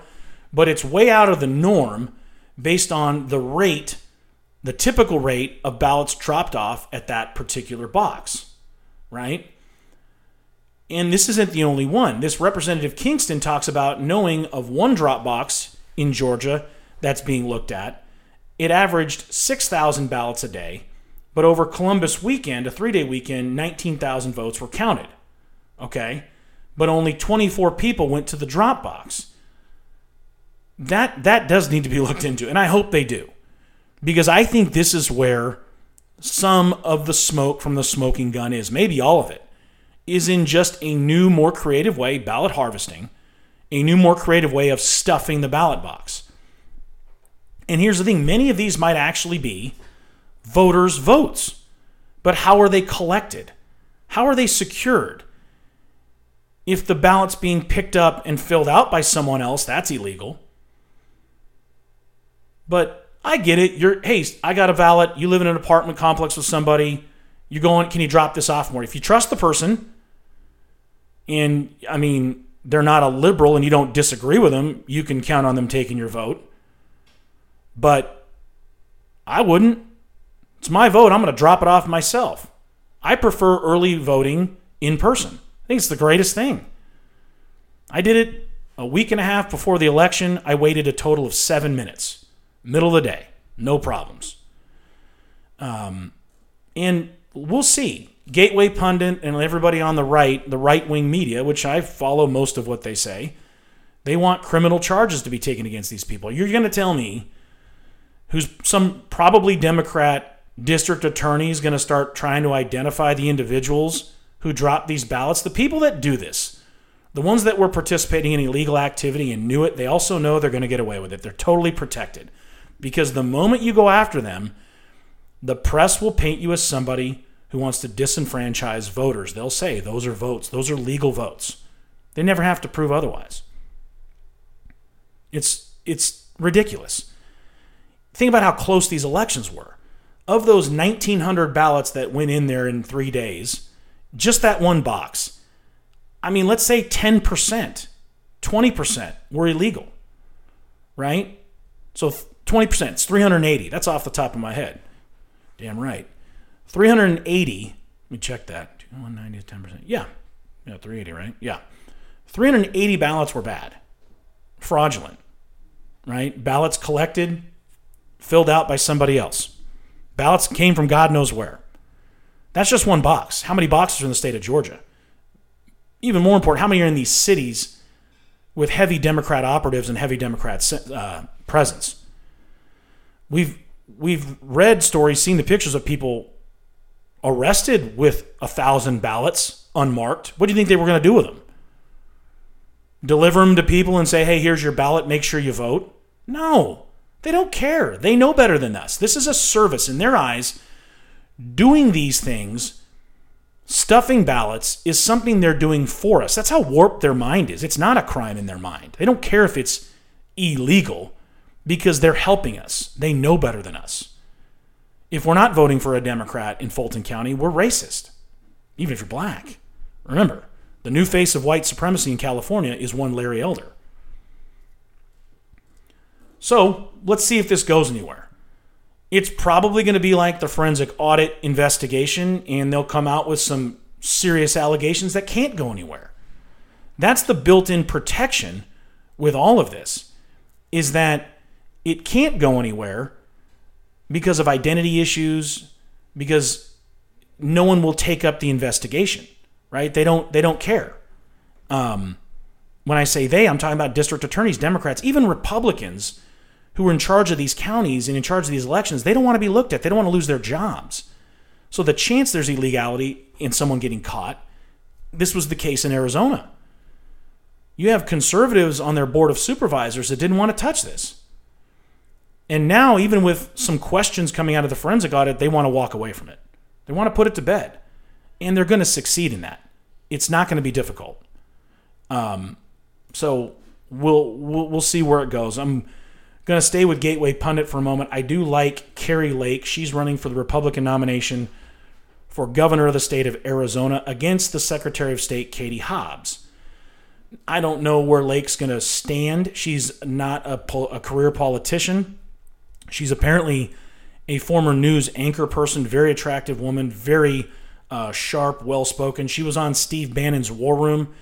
Speaker 1: But it's way out of the norm based on the rate, the typical rate of ballots dropped off at that particular box, right? And this isn't the only one. This Representative Kingston talks about knowing of one drop box in Georgia that's being looked at. It averaged 6,000 ballots a day, but over Columbus weekend, a three day weekend, 19,000 votes were counted. Okay? But only 24 people went to the drop box. That, that does need to be <laughs> looked into, and I hope they do. Because I think this is where some of the smoke from the smoking gun is, maybe all of it is in just a new, more creative way, ballot harvesting, a new, more creative way of stuffing the ballot box. And here's the thing many of these might actually be voters' votes. But how are they collected? How are they secured? If the ballot's being picked up and filled out by someone else, that's illegal. But I get it. You're hey, I got a ballot. You live in an apartment complex with somebody. You're going, can you drop this off more? If you trust the person, and I mean, they're not a liberal and you don't disagree with them, you can count on them taking your vote. But I wouldn't. It's my vote. I'm going to drop it off myself. I prefer early voting in person. I think it's the greatest thing. I did it a week and a half before the election. I waited a total of seven minutes, middle of the day, no problems. Um, and we'll see. Gateway Pundit and everybody on the right, the right wing media, which I follow most of what they say, they want criminal charges to be taken against these people. You're going to tell me who's some probably Democrat district attorney is going to start trying to identify the individuals who dropped these ballots? The people that do this, the ones that were participating in illegal activity and knew it, they also know they're going to get away with it. They're totally protected. Because the moment you go after them, the press will paint you as somebody who wants to disenfranchise voters. They'll say those are votes, those are legal votes. They never have to prove otherwise. It's it's ridiculous. Think about how close these elections were. Of those 1900 ballots that went in there in 3 days, just that one box. I mean, let's say 10%, 20% were illegal. Right? So 20%, it's 380. That's off the top of my head. Damn right. 380, let me check that. 190 is 10%. Yeah. Yeah, 380, right? Yeah. 380 ballots were bad, fraudulent, right? Ballots collected, filled out by somebody else. Ballots came from God knows where. That's just one box. How many boxes are in the state of Georgia? Even more important, how many are in these cities with heavy Democrat operatives and heavy Democrat uh, presence? We've we've read stories, seen the pictures of people arrested with a thousand ballots unmarked, what do you think they were going to do with them? Deliver them to people and say, hey, here's your ballot, make sure you vote? No, they don't care. They know better than us. This is a service in their eyes. Doing these things, stuffing ballots, is something they're doing for us. That's how warped their mind is. It's not a crime in their mind. They don't care if it's illegal because they're helping us. They know better than us. If we're not voting for a Democrat in Fulton County, we're racist, even if you're black. Remember, the new face of white supremacy in California is one Larry Elder. So let's see if this goes anywhere. It's probably going to be like the forensic audit investigation, and they'll come out with some serious allegations that can't go anywhere. That's the built in protection with all of this, is that it can't go anywhere because of identity issues, because no one will take up the investigation, right? They don't they don't care. Um, when I say they, I'm talking about district attorneys, Democrats, even Republicans who are in charge of these counties and in charge of these elections. They don't want to be looked at. They don't want to lose their jobs. So the chance there's illegality in someone getting caught, this was the case in Arizona. You have conservatives on their board of supervisors that didn't want to touch this. And now, even with some questions coming out of the forensic audit, they want to walk away from it. They want to put it to bed. And they're going to succeed in that. It's not going to be difficult. Um, so we'll, we'll, we'll see where it goes. I'm going to stay with Gateway Pundit for a moment. I do like Kari Lake. She's running for the Republican nomination for governor of the state of Arizona against the Secretary of State, Katie Hobbs. I don't know where Lake's going to stand. She's not a, pol- a career politician. She's apparently a former news anchor person, very attractive woman, very uh, sharp, well spoken. She was on Steve Bannon's War Room,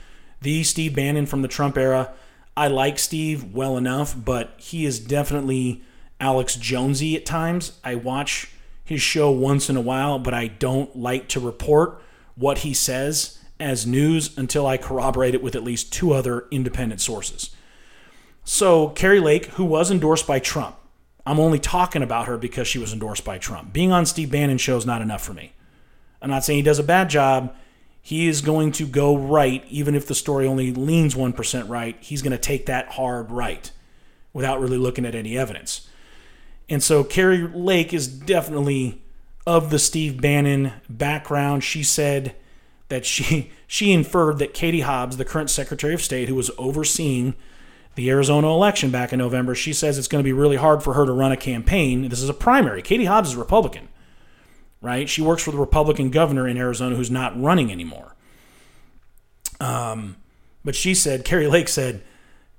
Speaker 1: the Steve Bannon from the Trump era. I like Steve well enough, but he is definitely Alex Jonesy at times. I watch his show once in a while, but I don't like to report what he says as news until I corroborate it with at least two other independent sources. So, Kari Lake, who was endorsed by Trump, I'm only talking about her because she was endorsed by Trump. Being on Steve Bannon show is not enough for me. I'm not saying he does a bad job. He is going to go right, even if the story only leans 1% right. He's going to take that hard right without really looking at any evidence. And so Kari Lake is definitely of the Steve Bannon background. She said that she <laughs> she inferred that Katie Hobbs, the current Secretary of State who was overseeing the Arizona election back in November, she says it's going to be really hard for her to run a campaign. This is a primary. Katie Hobbs is Republican, right? She works for the Republican governor in Arizona who's not running anymore. Um, but she said, Kari Lake said,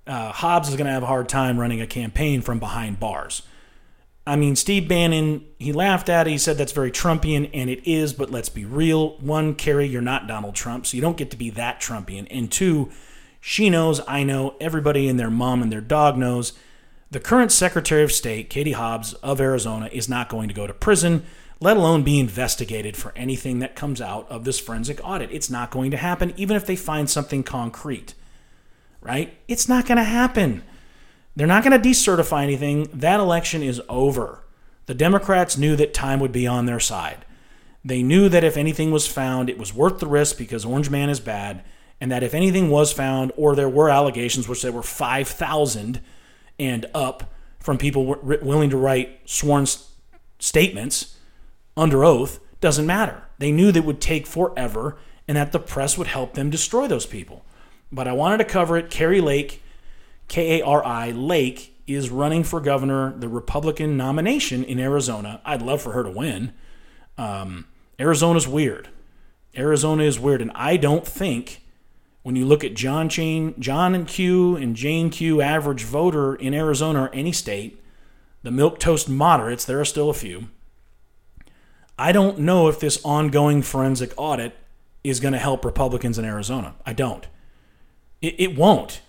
Speaker 1: uh, Hobbs is going to have a hard time running a campaign from behind bars. I mean, Steve Bannon, he laughed at it. He said that's very Trumpian, and it is, but let's be real. One, Kari, you're not Donald Trump, so you don't get to be that Trumpian. And two, she knows, I know, everybody and their mom and their dog knows. The current Secretary of State, Katie Hobbs of Arizona, is not going to go to prison, let alone be investigated for anything that comes out of this forensic audit. It's not going to happen, even if they find something concrete, right? It's not going to happen. They're not going to decertify anything. That election is over. The Democrats knew that time would be on their side. They knew that if anything was found, it was worth the risk because Orange Man is bad and that if anything was found or there were allegations, which there were 5,000 and up from people willing to write sworn statements under oath, doesn't matter. They knew that would take forever and that the press would help them destroy those people. But I wanted to cover it. Kari Lake, K A R I, Lake, is running for governor, the Republican nomination in Arizona. I'd love for her to win. Um, Arizona's weird. Arizona is weird, and I don't think when you look at John John and Q and Jane Q average voter in Arizona or any state, the milk toast moderates, there are still a few. I don't know if this ongoing forensic audit is going to help Republicans in Arizona. I don't. It, it won't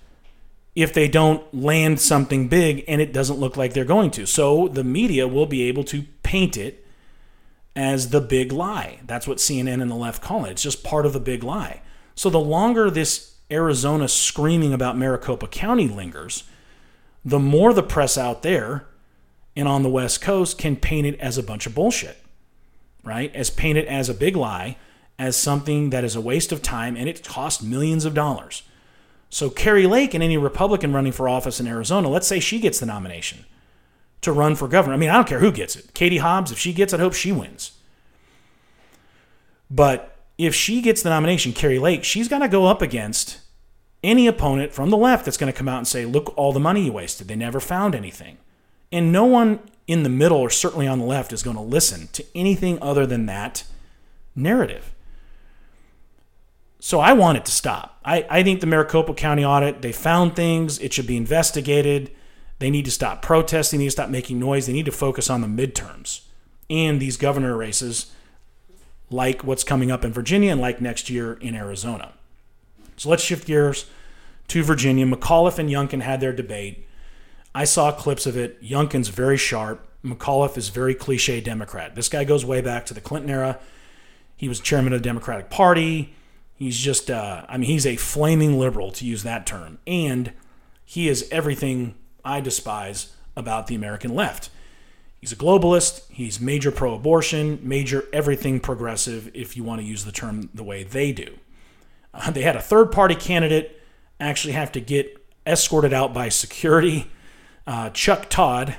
Speaker 1: if they don't land something big and it doesn't look like they're going to. So the media will be able to paint it as the big lie. That's what CNN and the left call it. It's just part of the big lie. So the longer this Arizona screaming about Maricopa County lingers, the more the press out there and on the West Coast can paint it as a bunch of bullshit, right? As painted as a big lie, as something that is a waste of time and it costs millions of dollars. So Kari Lake and any Republican running for office in Arizona, let's say she gets the nomination to run for governor. I mean, I don't care who gets it. Katie Hobbs, if she gets it, I hope she wins. But if she gets the nomination, Kari Lake, she's got to go up against any opponent from the left that's going to come out and say, look, all the money you wasted. They never found anything. And no one in the middle or certainly on the left is going to listen to anything other than that narrative. So I want it to stop. I, I think the Maricopa County audit, they found things, it should be investigated. They need to stop protesting, they need to stop making noise, they need to focus on the midterms and these governor races, like what's coming up in Virginia and like next year in Arizona. So let's shift gears to Virginia. McAuliffe and Youngkin had their debate. I saw clips of it. Youngkin's very sharp. McAuliffe is very cliche Democrat. This guy goes way back to the Clinton era. He was chairman of the Democratic Party. He's just, uh, I mean, he's a flaming liberal, to use that term. And he is everything I despise about the American left. He's a globalist. He's major pro abortion, major everything progressive, if you want to use the term the way they do. Uh, they had a third party candidate actually have to get escorted out by security. Uh, Chuck Todd,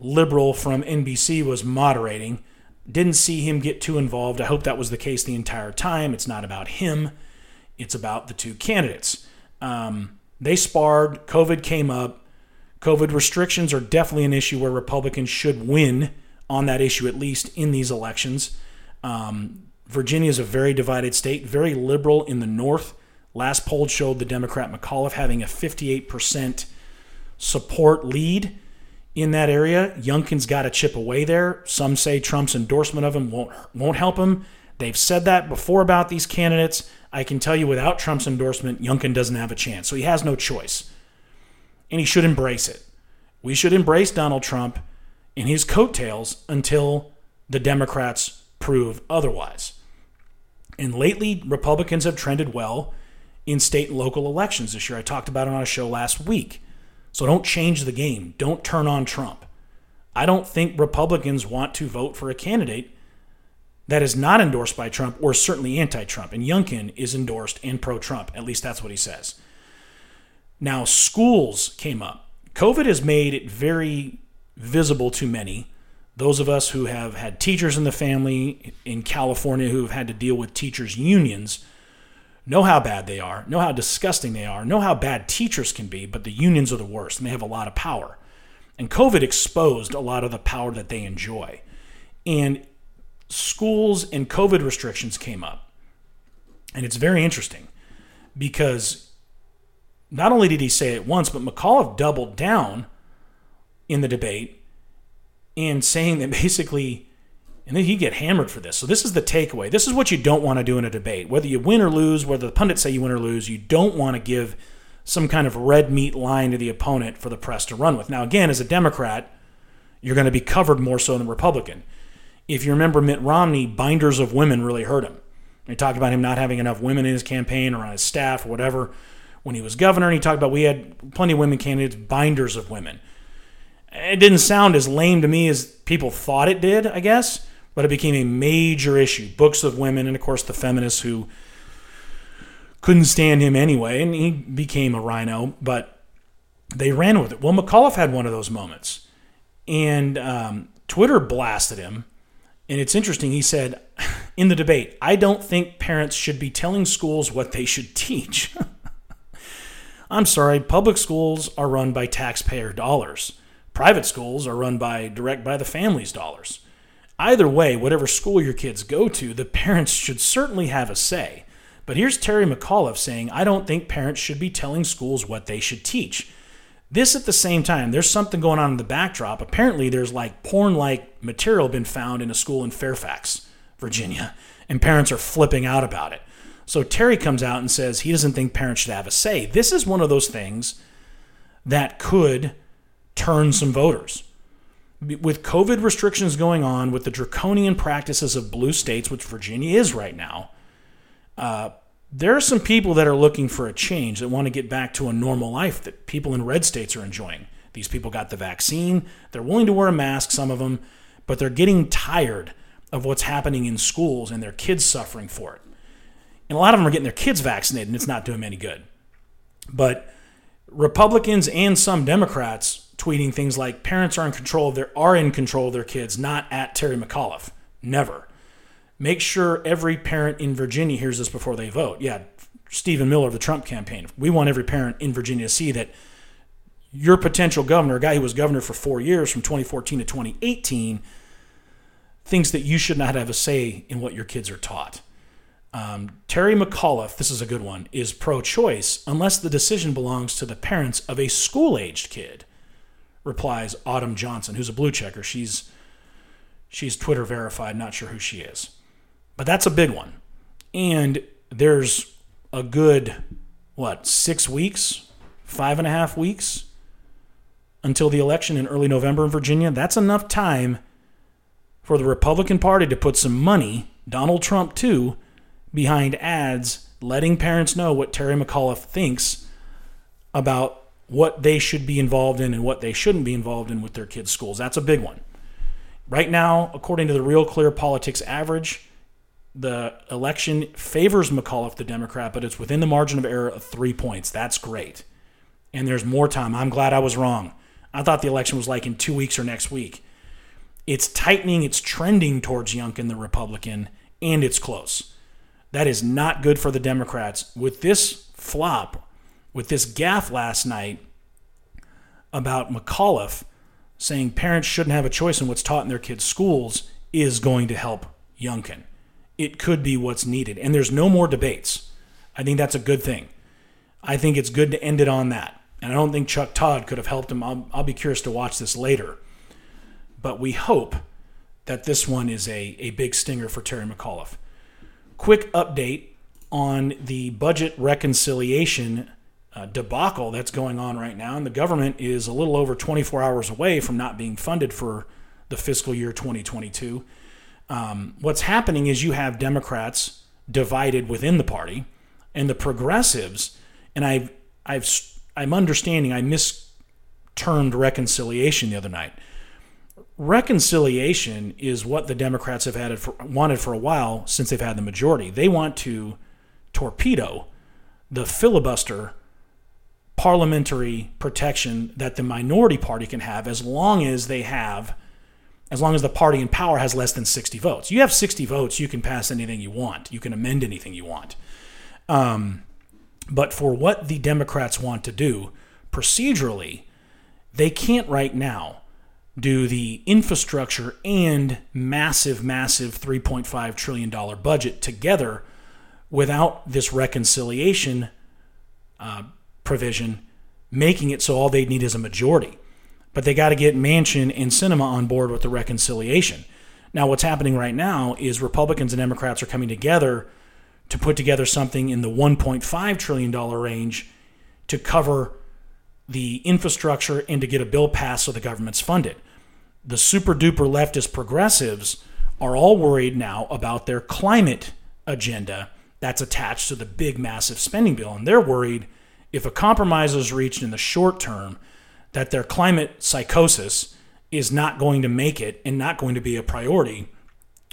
Speaker 1: liberal from NBC, was moderating. Didn't see him get too involved. I hope that was the case the entire time. It's not about him, it's about the two candidates. Um, they sparred, COVID came up. COVID restrictions are definitely an issue where Republicans should win on that issue, at least in these elections. Um, Virginia is a very divided state, very liberal in the north. Last poll showed the Democrat McAuliffe having a 58% support lead in that area. Youngkin's got to chip away there. Some say Trump's endorsement of him won't won't help him. They've said that before about these candidates. I can tell you without Trump's endorsement, Youngkin doesn't have a chance. So he has no choice. And he should embrace it. We should embrace Donald Trump in his coattails until the Democrats prove otherwise. And lately, Republicans have trended well in state and local elections this year. I talked about it on a show last week. So don't change the game. Don't turn on Trump. I don't think Republicans want to vote for a candidate that is not endorsed by Trump or certainly anti Trump. And Youngkin is endorsed and pro Trump. At least that's what he says. Now, schools came up. COVID has made it very visible to many. Those of us who have had teachers in the family in California who have had to deal with teachers' unions know how bad they are, know how disgusting they are, know how bad teachers can be, but the unions are the worst and they have a lot of power. And COVID exposed a lot of the power that they enjoy. And schools and COVID restrictions came up. And it's very interesting because not only did he say it once, but McAuliffe doubled down in the debate in saying that <laughs> basically and then you get hammered for this. So this is the takeaway. This is what you don't want to do in a debate. Whether you win or lose, whether the pundits say you win or lose, you don't want to give some kind of red meat line to the opponent for the press to run with. Now, again, as a Democrat, you're going to be covered more so than Republican. If you remember Mitt Romney, binders of women really hurt him. He talked about him not having enough women in his campaign or on his staff or whatever when he was governor. And he talked about we had plenty of women candidates, binders of women. It didn't sound as lame to me as people thought it did, I guess but it became a major issue. Books of women, and of course, the feminists who couldn't stand him anyway, and he became a rhino, but they ran with it. Well, McAuliffe had one of those moments, and um, Twitter blasted him. And it's interesting, he said <laughs> in the debate, I don't think parents should be telling schools what they should teach. <laughs> I'm sorry, public schools are run by taxpayer dollars. Private schools are run by direct by the family's dollars. Either way, whatever school your kids go to, the parents should certainly have a say. But here's Terry McAuliffe saying, I don't think parents should be telling schools what they should teach. This at the same time, there's something going on in the backdrop. Apparently, there's like porn like material been found in a school in Fairfax, Virginia, and parents are flipping out about it. So Terry comes out and says he doesn't think parents should have a say. This is one of those things that could turn some voters with COVID restrictions going on, with the draconian practices of blue states, which Virginia is right now, uh, there are some people that are looking for a change that want to get back to a normal life that people in red states are enjoying. These people got the vaccine, they're willing to wear a mask, some of them, but they're getting tired of what's happening in schools and their kids suffering for it. And a lot of them are getting their kids vaccinated and it's not doing them any good. But Republicans and some Democrats tweeting things like parents are in control of their are in control of their kids, not at Terry McAuliffe. Never. Make sure every parent in Virginia hears this before they vote. Yeah, Stephen Miller of the Trump campaign. We want every parent in Virginia to see that your potential governor, a guy who was governor for four years from 2014 to 2018, thinks that you should not have a say in what your kids are taught. Um, Terry McAuliffe, this is a good one, is pro choice unless the decision belongs to the parents of a school aged kid, replies Autumn Johnson, who's a blue checker. She's, she's Twitter verified, not sure who she is. But that's a big one. And there's a good, what, six weeks, five and a half weeks until the election in early November in Virginia. That's enough time for the Republican Party to put some money, Donald Trump too, behind ads letting parents know what Terry McAuliffe thinks about what they should be involved in and what they shouldn't be involved in with their kids' schools. That's a big one. Right now, according to the Real Clear Politics average, the election favors McAuliffe, the Democrat, but it's within the margin of error of three points. That's great. And there's more time. I'm glad I was wrong. I thought the election was like in two weeks or next week. It's tightening, it's trending towards Youngkin, the Republican, and it's close. That is not good for the Democrats. With this flop, with this gaffe last night about McAuliffe saying parents shouldn't have a choice in what's taught in their kids' schools, is going to help Youngkin. It could be what's needed. And there's no more debates. I think that's a good thing. I think it's good to end it on that. And I don't think Chuck Todd could have helped him. I'll, I'll be curious to watch this later. But we hope that this one is a, a big stinger for Terry McAuliffe quick update on the budget reconciliation uh, debacle that's going on right now. And the government is a little over 24 hours away from not being funded for the fiscal year 2022. Um, what's happening is you have Democrats divided within the party, and the progressives, and I've, I've, I'm understanding I mistermed reconciliation the other night reconciliation is what the Democrats have had for, wanted for a while since they've had the majority. They want to torpedo the filibuster parliamentary protection that the minority party can have as long as they have as long as the party in power has less than 60 votes. You have 60 votes, you can pass anything you want. You can amend anything you want. Um, but for what the Democrats want to do procedurally, they can't right now do the infrastructure and massive, massive $3.5 trillion budget together without this reconciliation uh, provision, making it so all they need is a majority. But they got to get Manchin and Sinema on board with the reconciliation. Now, what's happening right now is Republicans and Democrats are coming together to put together something in the $1.5 trillion range to cover the infrastructure and to get a bill passed so the government's funded. The super duper leftist progressives are all worried now about their climate agenda that's attached to the big, massive spending bill. And they're worried if a compromise is reached in the short term, that their climate psychosis is not going to make it and not going to be a priority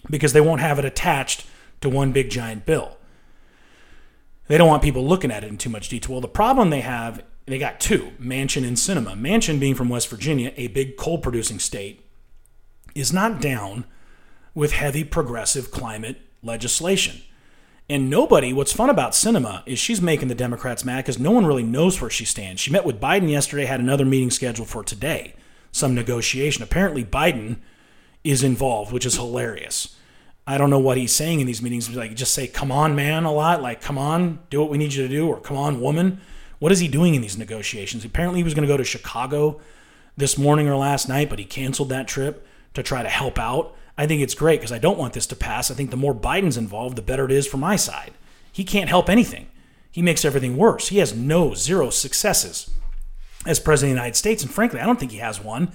Speaker 1: because they won't have it attached to one big giant bill. They don't want people looking at it in too much detail. Well, the problem they have they got two Manchin and Sinema. Manchin, being from West Virginia, a big coal producing state, is not down with heavy progressive climate legislation. And nobody, what's fun about Sinema is she's making the Democrats mad because no one really knows where she stands. She met with Biden yesterday, had another meeting scheduled for today, some negotiation. Apparently, Biden is involved, which is hilarious. I don't know what he's saying in these meetings. Like, just say, come on, man, a lot. Like, come on, do what we need you to do, or come on, woman. What is he doing in these negotiations? Apparently, he was going to go to Chicago this morning or last night, but he canceled that trip to try to help out. I think it's great because I don't want this to pass. I think the more Biden's involved, the better it is for my side. He can't help anything. He makes everything worse. He has no zero successes as president of the United States. And frankly, I don't think he has one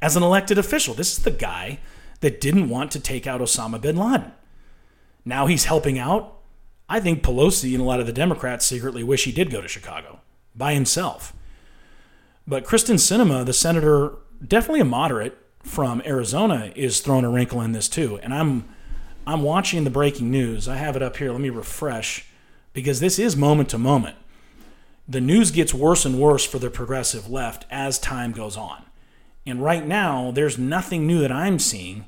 Speaker 1: as an elected official. This is the guy that didn't want to take out Osama bin Laden. Now he's helping out. I think Pelosi and a lot of the Democrats secretly wish he did go to Chicago by himself. But Kyrsten Sinema, the senator, definitely a moderate from Arizona, is throwing a wrinkle in this too. And I'm I'm watching the breaking news. I have it up here. Let me refresh because this is moment to moment. The news gets worse and worse for the progressive left as time goes on. And right now, there's nothing new that I'm seeing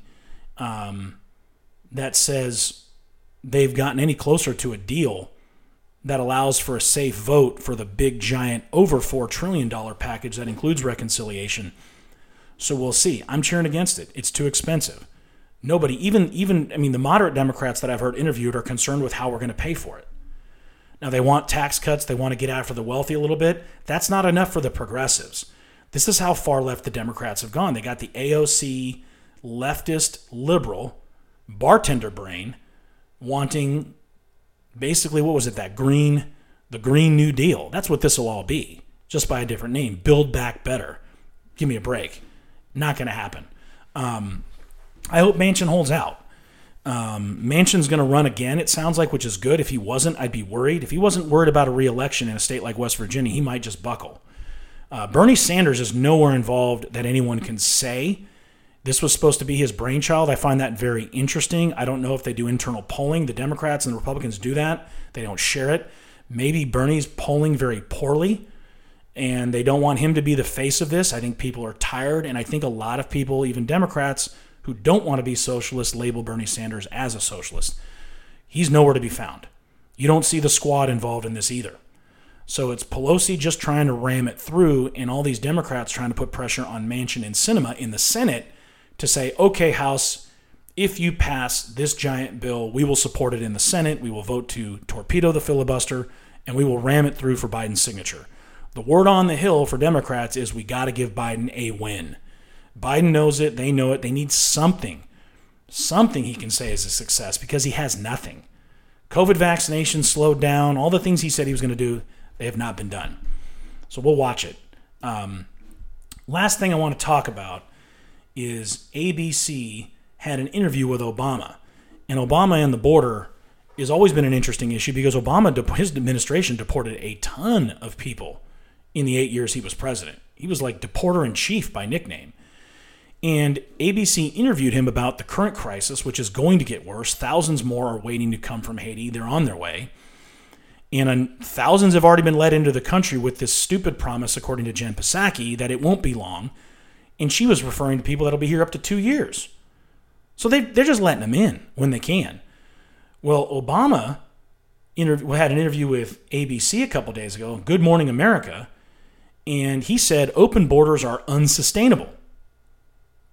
Speaker 1: um, that says they've gotten any closer to a deal that allows for a safe vote for the big, giant, over $4 trillion package that includes reconciliation. So we'll see. I'm cheering against it. It's too expensive. Nobody, even, even, I mean, the moderate Democrats that I've heard interviewed are concerned with how we're going to pay for it. Now, they want tax cuts, they want to get after the wealthy a little bit. That's not enough for the progressives. This is how far left the Democrats have gone. They got the AOC leftist liberal bartender brain wanting basically what was it that green the green new deal that's what this will all be just by a different name build back better give me a break not going to happen um, i hope Manchin holds out um, Manchin's going to run again it sounds like which is good if he wasn't i'd be worried if he wasn't worried about a reelection in a state like west virginia he might just buckle uh, bernie sanders is nowhere involved that anyone can say this was supposed to be his brainchild. I find that very interesting. I don't know if they do internal polling. The Democrats and the Republicans do that, they don't share it. Maybe Bernie's polling very poorly and they don't want him to be the face of this. I think people are tired, and I think a lot of people, even Democrats who don't want to be socialists, label Bernie Sanders as a socialist. He's nowhere to be found. You don't see the squad involved in this either. So it's Pelosi just trying to ram it through, and all these Democrats trying to put pressure on Manchin and Sinema in the Senate to say, okay, House, if you pass this giant bill, we will support it in the Senate. We will vote to torpedo the filibuster and we will ram it through for Biden's signature. The word on the Hill for Democrats is we got to give Biden a win. Biden knows it. They know it. They need something, something he can say is a success because he has nothing. COVID vaccination slowed down. All the things he said he was going to do, they have not been done. So we'll watch it. Um, last thing I want to talk about is ABC had an interview with Obama. And Obama and the border has always been an interesting issue because Obama, his administration, deported a ton of people in the eight years he was president. He was like deporter in chief by nickname. And ABC interviewed him about the current crisis, which is going to get worse. Thousands more are waiting to come from Haiti. They're on their way. And thousands have already been let into the country with this stupid promise, according to Jen Psaki, that it won't be long and she was referring to people that'll be here up to two years. So they, they're just letting them in when they can. Well, Obama had an interview with ABC a couple days ago, Good Morning America, and he said open borders are unsustainable.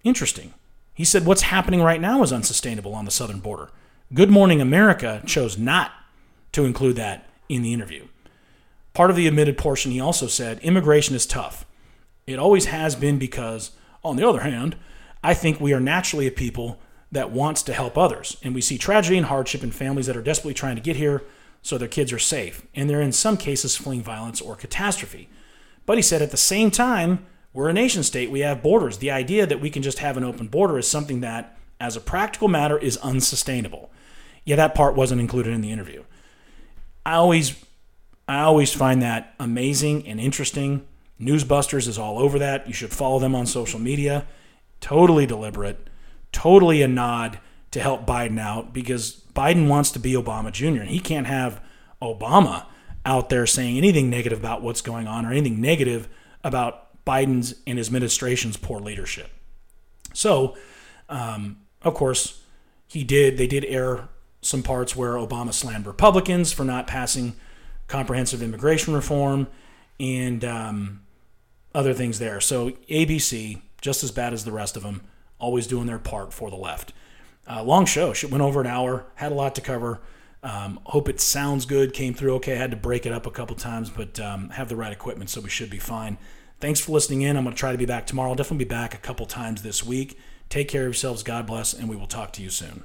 Speaker 1: Interesting. He said what's happening right now is unsustainable on the southern border. Good Morning America chose not to include that in the interview. Part of the admitted portion, he also said immigration is tough. It always has been because on the other hand, I think we are naturally a people that wants to help others. And we see tragedy and hardship in families that are desperately trying to get here so their kids are safe. And they're in some cases fleeing violence or catastrophe. But he said at the same time, we're a nation state, we have borders. The idea that we can just have an open border is something that, as a practical matter, is unsustainable. Yeah, that part wasn't included in the interview. I always I always find that amazing and interesting Newsbusters is all over that. You should follow them on social media. Totally deliberate, totally a nod to help Biden out because Biden wants to be Obama Jr. and he can't have Obama out there saying anything negative about what's going on or anything negative about Biden's and his administration's poor leadership. So, um, of course, he did. They did air some parts where Obama slammed Republicans for not passing comprehensive immigration reform, and um, other things there. So ABC, just as bad as the rest of them, always doing their part for the left. Uh, long show. She went over an hour, had a lot to cover. Um, hope it sounds good, came through okay. I had to break it up a couple times, but um, have the right equipment, so we should be fine. Thanks for listening in. I'm going to try to be back tomorrow. I'll definitely be back a couple times this week. Take care of yourselves. God bless, and we will talk to you soon.